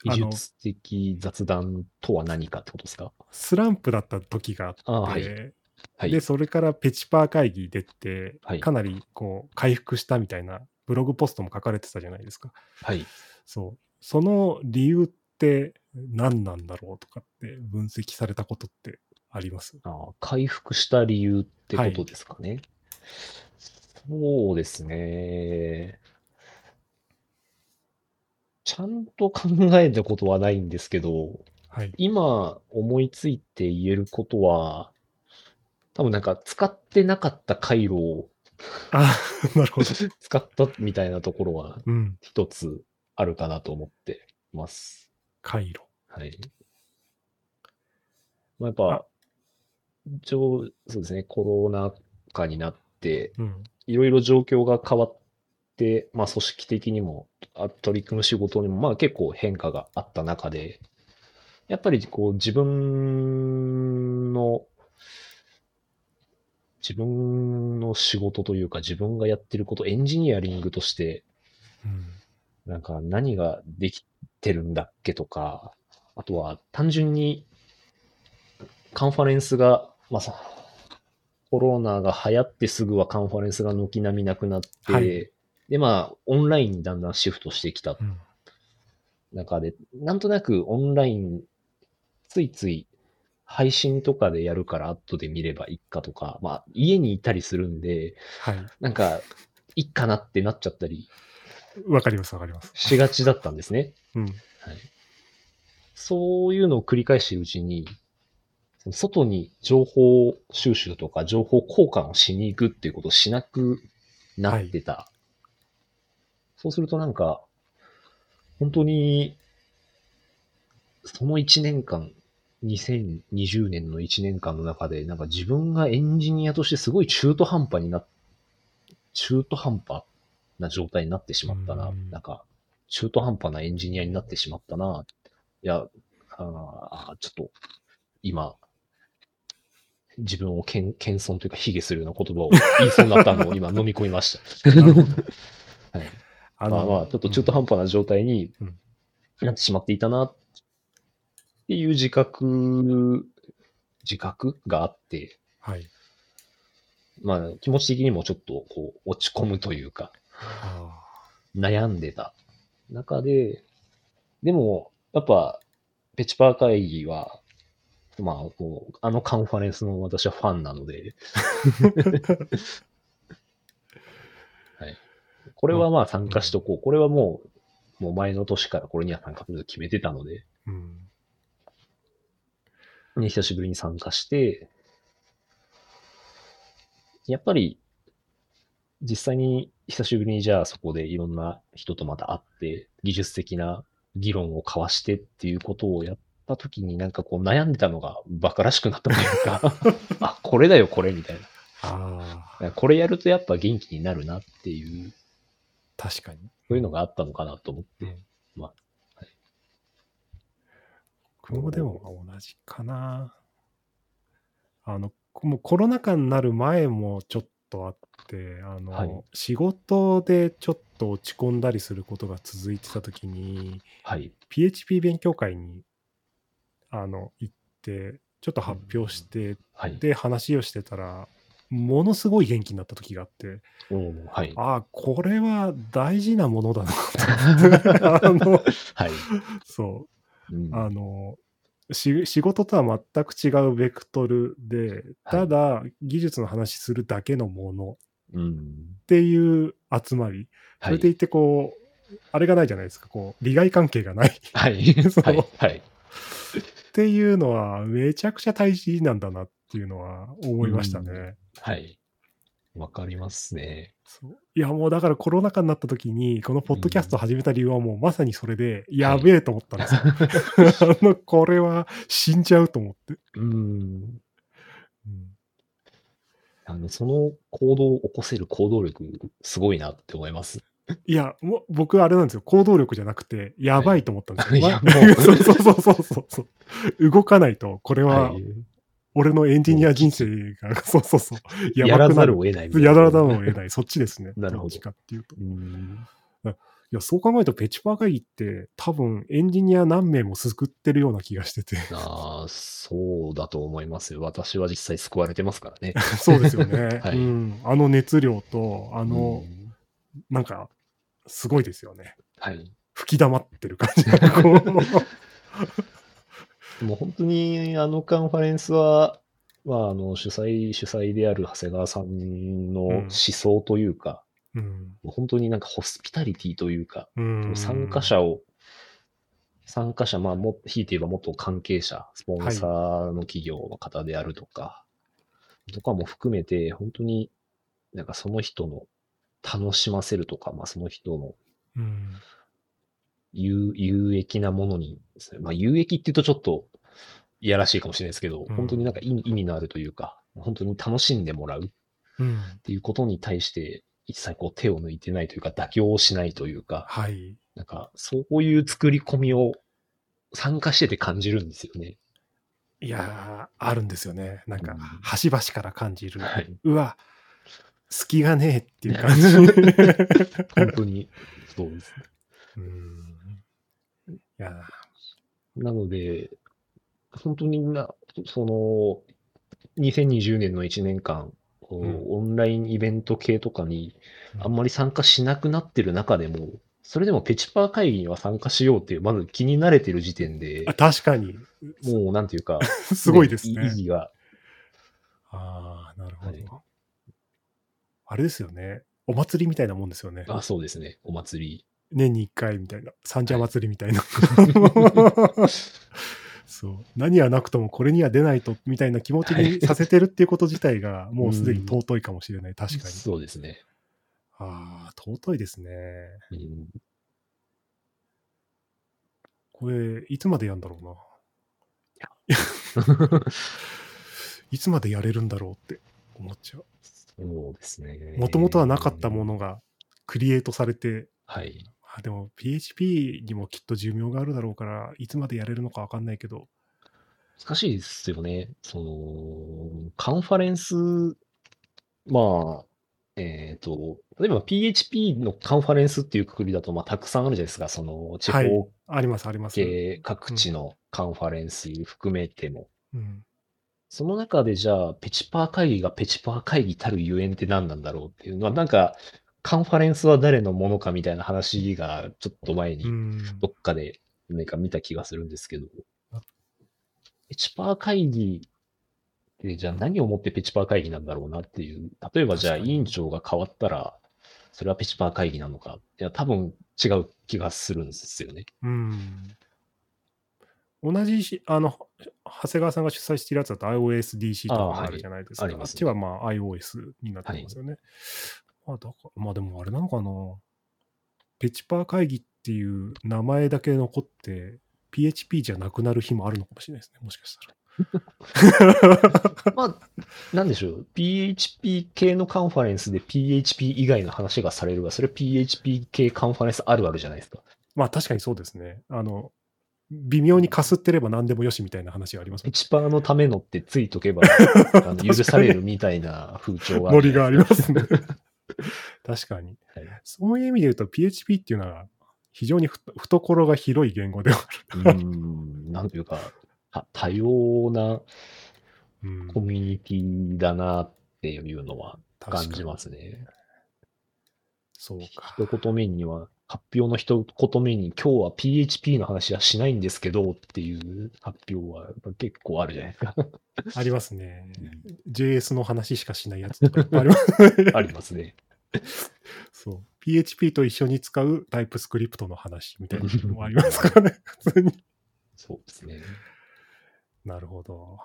技術的雑談とは何かってことですか？スランプだった時があって、あはいはい。で、それからペチパー会議出て、はいかなりこう回復したみたいなブログポストも書かれてたじゃないですか。はい。そう。その理由って何なんだろうとかって分析されたことってあります？あ回復した理由ってことですかね。そうですね。ちゃんと考えたことはないんですけど、はい。今思いついて言えることは、多分なんか使ってなかった回路をあ、<laughs> なるほど。<laughs> 使ったみたいなところはうん。一つあるかなと思ってます。回路。はい。まあ、やっぱ、一応、そうですね、コロナ禍になって、うん。いろいろ状況が変わって、まあ、組織的にも、あ取り組む仕事にも、まあ、結構変化があった中で、やっぱりこう、自分の、自分の仕事というか、自分がやってること、エンジニアリングとして、うん。なんか何ができてるんだっけとか、あとは単純にカンファレンスが、まあさ、コロナが流行ってすぐはカンファレンスが軒並みなくなって、はいで、まあ、オンラインにだんだんシフトしてきたうん。中で、なんとなくオンライン、ついつい配信とかでやるから後で見ればいいかとか、まあ、家にいたりするんで、はい。なんか、いいかなってなっちゃったりわかります、わかります。しがちだったんですね。うん。はい。そういうのを繰り返しているうちに、外に情報収集とか情報交換をしに行くっていうことをしなくなってた。そうするとなんか、本当に、その1年間、2020年の1年間の中で、なんか自分がエンジニアとしてすごい中途半端にな、中途半端な状態になってしまったな。うんなんか、中途半端なエンジニアになってしまったな。いや、あーちょっと、今、自分を謙謙遜というか卑下するような言葉を言いそうになったのを今飲み込みました。<laughs> はい、あまあまあ、ちょっと中途半端な状態にうん。なってしまっていたなっていう自覚、自覚があって、はい。まあ気持ち的にもちょっとこう落ち込むというか、あ悩んでた中で、でも、やっぱ、ペチパー会議は、まあ、こう、あのカンファレンスの私はファンなので、<laughs> はい。これはまあ参加しとこう。これはもう、もう前の年からこれには参加すると決めてたので、ーうん。ね、久しぶりに参加して、やっぱり、実際に久しぶりにじゃあそこでいろんな人とまた会って、技術的な議論を交わしてっていうことをやったときになんかこう悩んでたのがバカらしくなったというか、<laughs> あ、これだよこれみたいああ、な。これやるとやっぱ元気になるなっていう、確かに。そういうのがあったのかなと思って。うんまあ、僕もでも同じかな。あの、もうコロナ禍になる前もちょっとあって、あの、はい仕事でちょっと落ち込んだりすることが続いてた時に、はい。PHP 勉強会にあの行って、ちょっと発表して、はい。で、話をしてたら、ものすごい元気になった時があって、はい。ああ、これは大事なものだなと思って <laughs> あの、はい。そう、うんあの、し仕事とは全く違うベクトルで、ただ技術の話するだけのものうん。っていう集まり。そはい。れでいてこう、あれがないじゃないですか、こう、利害関係がない <laughs> っはい。はい。はい。ていうのは、めちゃくちゃ大事なんだなっていうのは思いましたね。はい。わかりますね。そういや、もうだからコロナ禍になった時に、このポッドキャストを始めた理由はもうまさにそれで、やべえと思ったんですよ。<laughs> あの、これは死んじゃうと思って。うん。うんあの、その行動を起こせる行動力、すごいなって思います。いや、もう僕、あれなんですよ。行動力じゃなくて、やばいと思ったんですよ。<laughs> いや <laughs> まもうそうそうそうそう。動かないと、これははい。俺のエンジニア人生が、そうそうそう。ややらばくなる。ざるを得ない。やらざるを得ない。そっちですね。<laughs> なるほどっちかっていうと。いうん。や、そう考えると、ペチパー会議って、多分、エンジニア何名も救ってるような気がしてて。ああ、そうだと思いますよ。私は実際救われてますからね。<laughs> そうですよね。<laughs> はいうん。あの熱量と、あのう、んなんか、すごいですよね。はい。吹き溜まってる感じが。こうもう本当にあのカンファレンスは、まあ、あの、主催、主催である長谷川さんの思想というか、うん。もう本当になんかホスピタリティというか、うん。参加者を、参加者、まあ、も、ひいて言えば元関係者、スポンサーの企業の方であるとか、とかも含めて、本当になんかその人の楽しませるとか、まあ、その人のうん有有益なものにね、まあ、有益って言うとちょっといやらしいかもしれないですけど、うん本当になんか意味意味のあるというか、本当に楽しんでもらうっうんていうことに対して、一切こう手を抜いてないというか、妥協をしないというか、はい。なんかそういう作り込みを参加してて感じるんですよね。いやー、あるんですよね。なんかうん、端々から感じる。はい。うわ、隙がねえっていう感じ。<laughs> 本当に <laughs> そうです。うんいやなので、本当にな、その、2020年の1年間、こううんオンラインイベント系とかにあんまり参加しなくなってる中でも、それでもペチパー会議には参加しようっていう、まず気に慣れてる時点であ、確かに、もうなんていうか、<laughs> すごいですね。意義が、ああ、なるほど、はいあれですよね。お祭りみたいなもんですよね。あ、そうですね、お祭り。年に一回みたいな。三社祭りみたいな。そ <laughs> そう。何はなくともこれには出ないと、みたいな気持ちにさせてるっていうこと自体が、<laughs> もうすでに尊いかもしれない。確かに。そうですね。ああ、尊いですね。うんこれ、いつまでやんだろうな。<laughs> いつまでやれるんだろうって思っちゃう。そうですね。もともとはなかったものがクリエイトされて、はい。あでも PHP にもきっと寿命があるだろうから、いつまでやれるのかわかんないけど、難しいですよね。その、カンファレンス、まあ、えっ、と、例えば PHP のカンファレンスっていうくくりだと、まあ、たくさんあるじゃないですか。その、地はい方ありますあります。系各地のカンファレンス含めても。うん、その中でじゃあ、ペチパー会議がペチパー会議たるゆえんって何なんだろうっていうのは、なんか、カンファレンスは誰のものかみたいな話が、ちょっと前にうんどっかで何か見た気がするんですけど、ペチパー会議って、じゃあ何をもってペチパー会議なんだろうなっていう。例えばじゃあ委員長が変わったら、それはペチパー会議なのか。いや、多分違う気がするんですよね。うん。同じし、あの、長谷川さんが主催してるやつだと iOSDC とかもあるじゃないですか。あ,、あはいありますねっちはまあ iOS になってますよね。まあ、だからまあでもあれなのかな。ペチパー会議っていう名前だけ残って、PHP じゃなくなる日もあるのかもしれないですね。もしかしたら。<laughs> まあ、なんでしょう。PHP 系のカンファレンスで PHP 以外の話がされるが、それ PHP 系カンファレンスあるあるじゃないですか。まあ確かにそうですね。あの、微妙にかすってれば何でもよしみたいな話がありますもんペチパーのためのってついとけばあの <laughs> 許されるみたいな風潮があるノリがありますね。<laughs> 確かに。はいそういう意味で言うと PHP っていうのは非常にふ懐が広い言語ではあうーん、なんというか、た多様なる。うんコミュニティだなっていうのは感じますね。そうか。一言目には、発表の一言目に、今日は PHP の話はしないんですけどっていう発表は結構あるじゃないですか。ありますね。JS の話しかしないやつとかいっぱいあります。<laughs> ありますね。<laughs> そう。PHP と一緒に使うタイプスクリプトの話みたいなのもありますからね。<laughs> 普通に。そうですね。なるほど。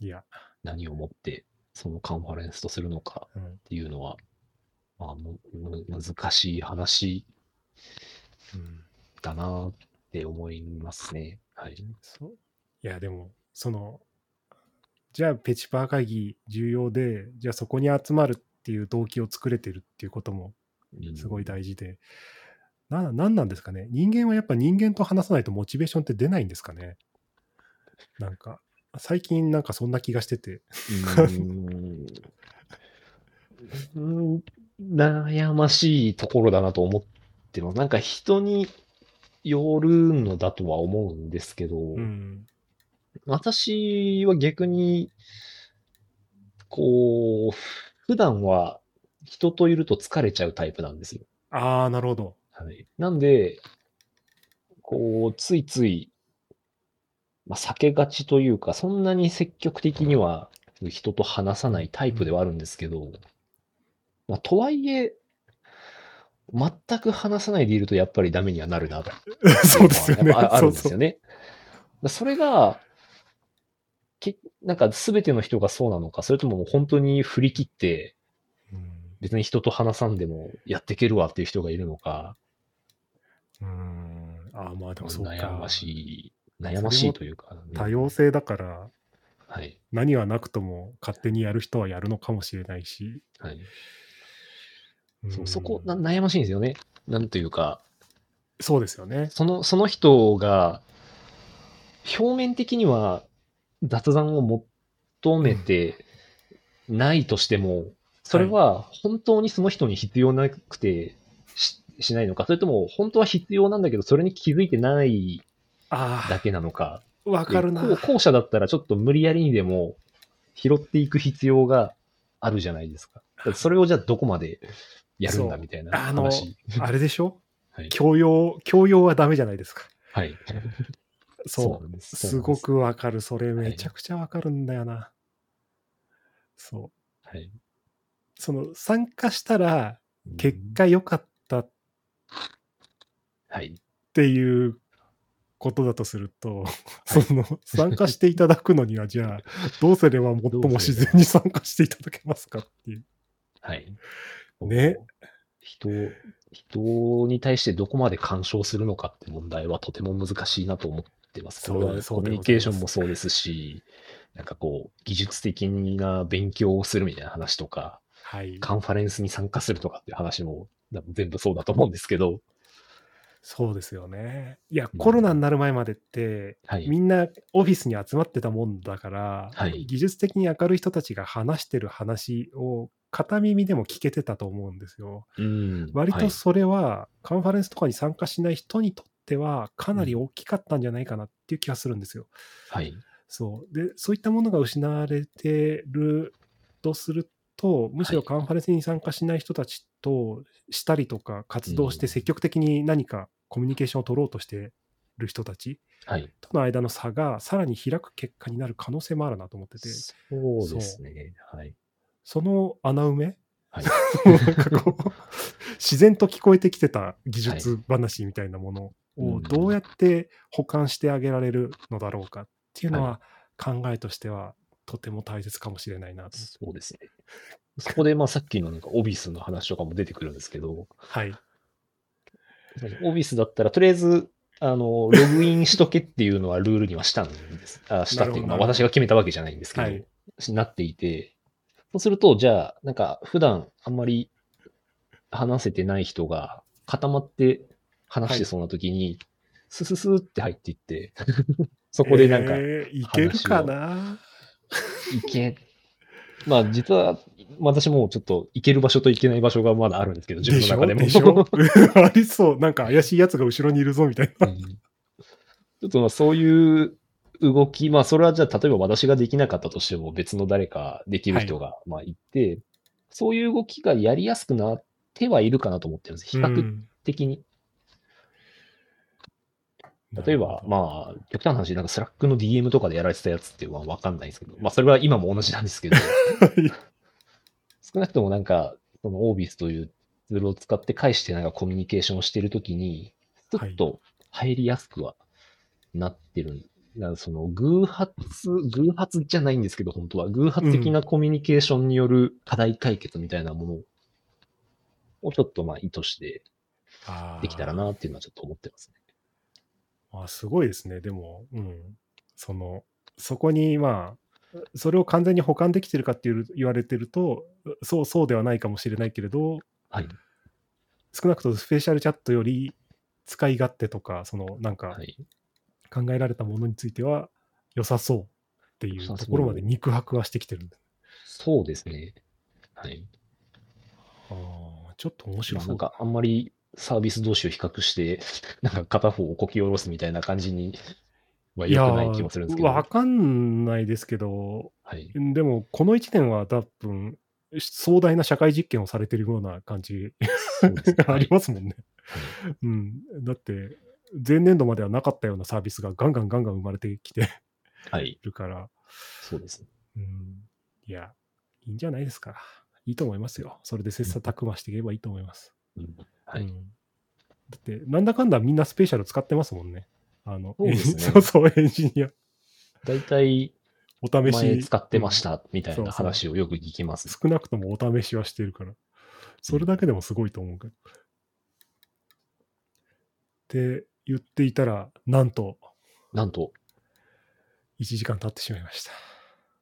いや。何をもってそのカンファレンスとするのかうんっていうのは、まあ、むむ難しい話うんだなって思いますね。はい。そういや、でも、その、じゃあ、ペチパー会議重要で、じゃあそこに集まるっていう動機を作れてるっていうこともうんすごい大事で、ななんなんですかね人間はやっぱ人間と話さないとモチベーションって出ないんですかねなんか、最近なんかそんな気がしてて。悩ましいところだなと思ってます。なんか人によるのだとは思うんですけど、うん。私は逆に、こう、普段は人といると疲れちゃうタイプなんですよ。ああ、なるほど。はい。なんで、こう、ついつい、まあ、避けがちというか、そんなに積極的には人と話さないタイプではあるんですけど、まあ、とはいえ、全く話さないでいるとやっぱりダメにはなるなと。<laughs> そうですよね。ああるんですよね。だそれが、けなんか全ての人がそうなのか、それとももう本当に振り切って、別に人と話さんでもやっていけるわっていう人がいるのか、うん。うんああ、まあでもそうか。悩ましい、悩ましいというか、ね多様性だから、はい。何はなくとも勝手にやる人はやるのかもしれないし。はい。うんそうそこな、悩ましいんですよね。なんというか、そうですよね。その、その人が、表面的には雑談を求めてないとしても、それは本当にその人に必要なくてししないのか、それとも本当は必要なんだけど、それに気づいてないあだけなのか。あ、わかるな。で後後者だったらちょっと無理やりにでも拾っていく必要があるじゃないですか。だからそれをじゃあどこまでやるんだみたいなあの話。<laughs> あれでしょ？はい。教養、教養はダメじゃないですか。はい。そう。すすご。くわかる。それめちゃくちゃわかるんだよな。そう。はい。その参加したら結果良かったっはい。ていうことだとすると、その、参加していただくのには、じゃあ、<laughs> どうすれば最も自然に参加していただけますかっていう。はい。ね。人、人に対してどこまで干渉するのかって問題はとても難しいなと思ってます。コミュニケーションもそうですし、なんかこう、技術的な勉強をするみたいな話とか、はい。カンファレンスに参加するとかっていう話も全部そうだと思うんですけど、そうですよね。いやう、んコロナになる前までって、はいみんなオフィスに集まってたもんだから、はい技術的に明るい人たちが話してる話を片耳でも聞けてたと思うんですよ。うん割はいとそれは、カンファレンスとかに参加しない人にとっては、かなり大きかったんじゃないかなっていう気がするんですよ。はい。そう。で、そういったものが失われてるとすると、むしろはいカンファレンスに参加しない人たちとしたりとか、活動してうん積極的に何かコミュニケーションを取ろうとしてる人たちはい。との間の差がさらに開く結果になる可能性もあるなと思ってて、そうですね。はい。その穴埋め？はい。<laughs> なんかこう <laughs> 自然と聞こえてきてた技術話みたいなものうんをどうやって保管してあげられるのだろうかっていうのは考えとしてはとても大切かもしれないなと。そうですね。そこで、まあさっきのなんかオビスの話とかも出てくるんですけど、はい。オビスだったら、とりあえず、あの、ログインしとけっていうのはルールにはしたんです。あしたっていうか、まあなるほど私が決めたわけじゃないんですけど、はいなっていて、そうすると、じゃあ、なんか普段あんまり話せてない人が固まって話してそうな時に、スススーって入っていって、<laughs> そこでなんか、えーいけるかな？いけ、まあ実は私もちょっと行ける場所と行けない場所がまだあるんですけど、自分の中でも。でしょ？<laughs> ありそう。なんか怪しいやつが後ろにいるぞみたいな。うんちょっとまあそういう動き、まあそれはじゃあ例えば私ができなかったとしても別の誰かできる人がまあいて、そういう動きがやりやすくなってはいるかなと思ってるんです。比較うん的に。例えば、まあ、極端な話、なんか Slack の DM とかでやられてたやつっていうのはわかんないですけど、まあそれは今も同じなんですけど、<laughs> 少なくともなんか、その oVice というツールを使って介してなんかコミュニケーションをしているときに、ちょっと入りやすくはなってる。なんかその偶発、偶発じゃないんですけど、本当は。偶発的なコミュニケーションによる課題解決みたいなものをちょっとまあ意図してできたらなっていうのはちょっと思ってますね。あすごいですね。でも、うん。その、そこに、まあ、それを完全に保管できてるかっていう言われてると、そうそうではないかもしれないけれど、はい。少なくともスペシャルチャットより使い勝手とか、その、なんかはい。考えられたものについては良さそうっていうところまで肉薄はしてきてるんだ。そうですね。はい。あーちょっと面ま白そう。あなんかあんまりサービス同士を比較して、<laughs> なんか片方をこき下ろすみたいな感じにはいくない気もするんですけど。わかんないですけど、はい。でも、この1年は多分、壮大な社会実験をされてるような感じね <laughs> ありますもんね。はいうん。だって、前年度まではなかったようなサービスがガンガンガンガン生まれてきてはい。るから、そうですね。うん。いや、いいんじゃないですか。いいと思いますよ。それで切磋琢磨していけばいいと思います。うんはい。うんだって、なんだかんだみんなスペシャル使ってますもんね。あの、そうね <laughs> そうそう、エンジニア。大体、お試し。前使ってましうんたみたいなそうそう話をよく聞きます。少なくともお試しはしてるから。それだけでもすごいと思うけど。って言っていたら、なんとなんと、1時間経ってしまいました。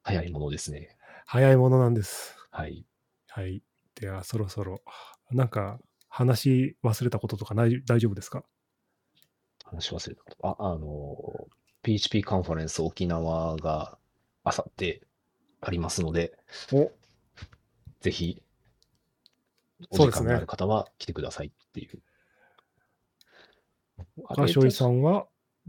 早いものですね。早いものなんです。はい。はい。では、そろそろ、なんか、話忘れたこととかない大丈夫ですか？話し忘れたこと。あ、あの、PHP カンファレンス沖縄があさってありますので、おぜひ、お時間のある方は来てくださいっていう。あ岡翔さんは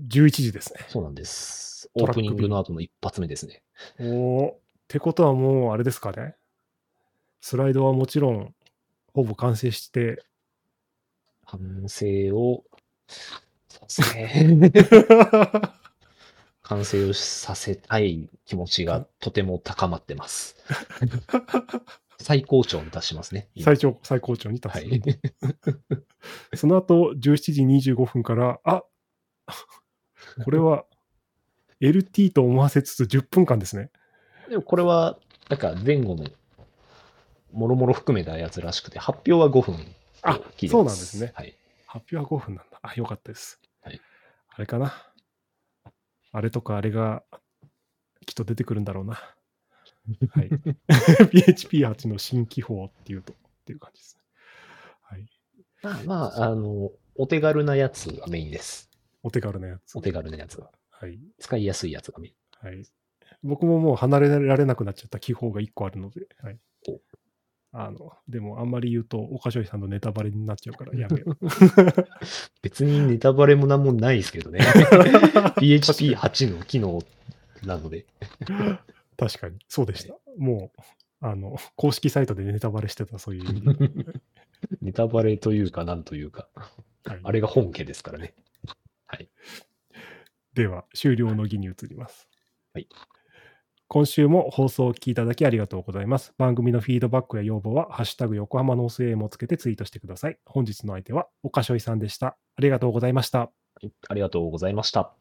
11時ですね。そうなんです。オープニングの後の一発目ですね。おお。ってことはもう、あれですかね。スライドはもちろん、ほぼ完成して、完成を、そうですね。完成をさせたい気持ちがとても高まってます。最高潮に達しますね。今最長、最高潮に達す。はい。<laughs> その後、17時25分から、あこれは LT と思わせつつ10分間ですね。でもこれは、なんか前後の、もろもろ含めたやつらしくて、発表は5分。あそうなんですねはい。発表は5分なんだ。あ、よかったです。はいあれかな。あれとかあれがきっと出てくるんだろうな。はい。<laughs> PHP8 の新機法っていうと、っていう感じですね。はい。まあまあ、あの、お手軽なやつがメインです。お手軽なやつ。お手軽なやつが。はい。使いやすいやつがメイン。はい。僕ももう離れられなくなっちゃった記法が1個あるので、はいお。あの、でもあんまり言うと、岡翔さんのネタバレになっちゃうからやめよう。<laughs> 別にネタバレもなんもないですけどね。<laughs> PHP8 の機能なので。確かに、そうでした。もう、あの、公式サイトでネタバレしてた、そういう意味で。<laughs> ネタバレというか、なんというか、はいあれが本家ですからね。では、終了の儀に移ります。はい。今週も放送を聞きいただきありがとうございます。番組のフィードバックや要望は、ハッシュタグ横浜ノースウェームをつけてツイートしてください。本日の相手は、岡翔さんでした。ありがとうございました。はいありがとうございました。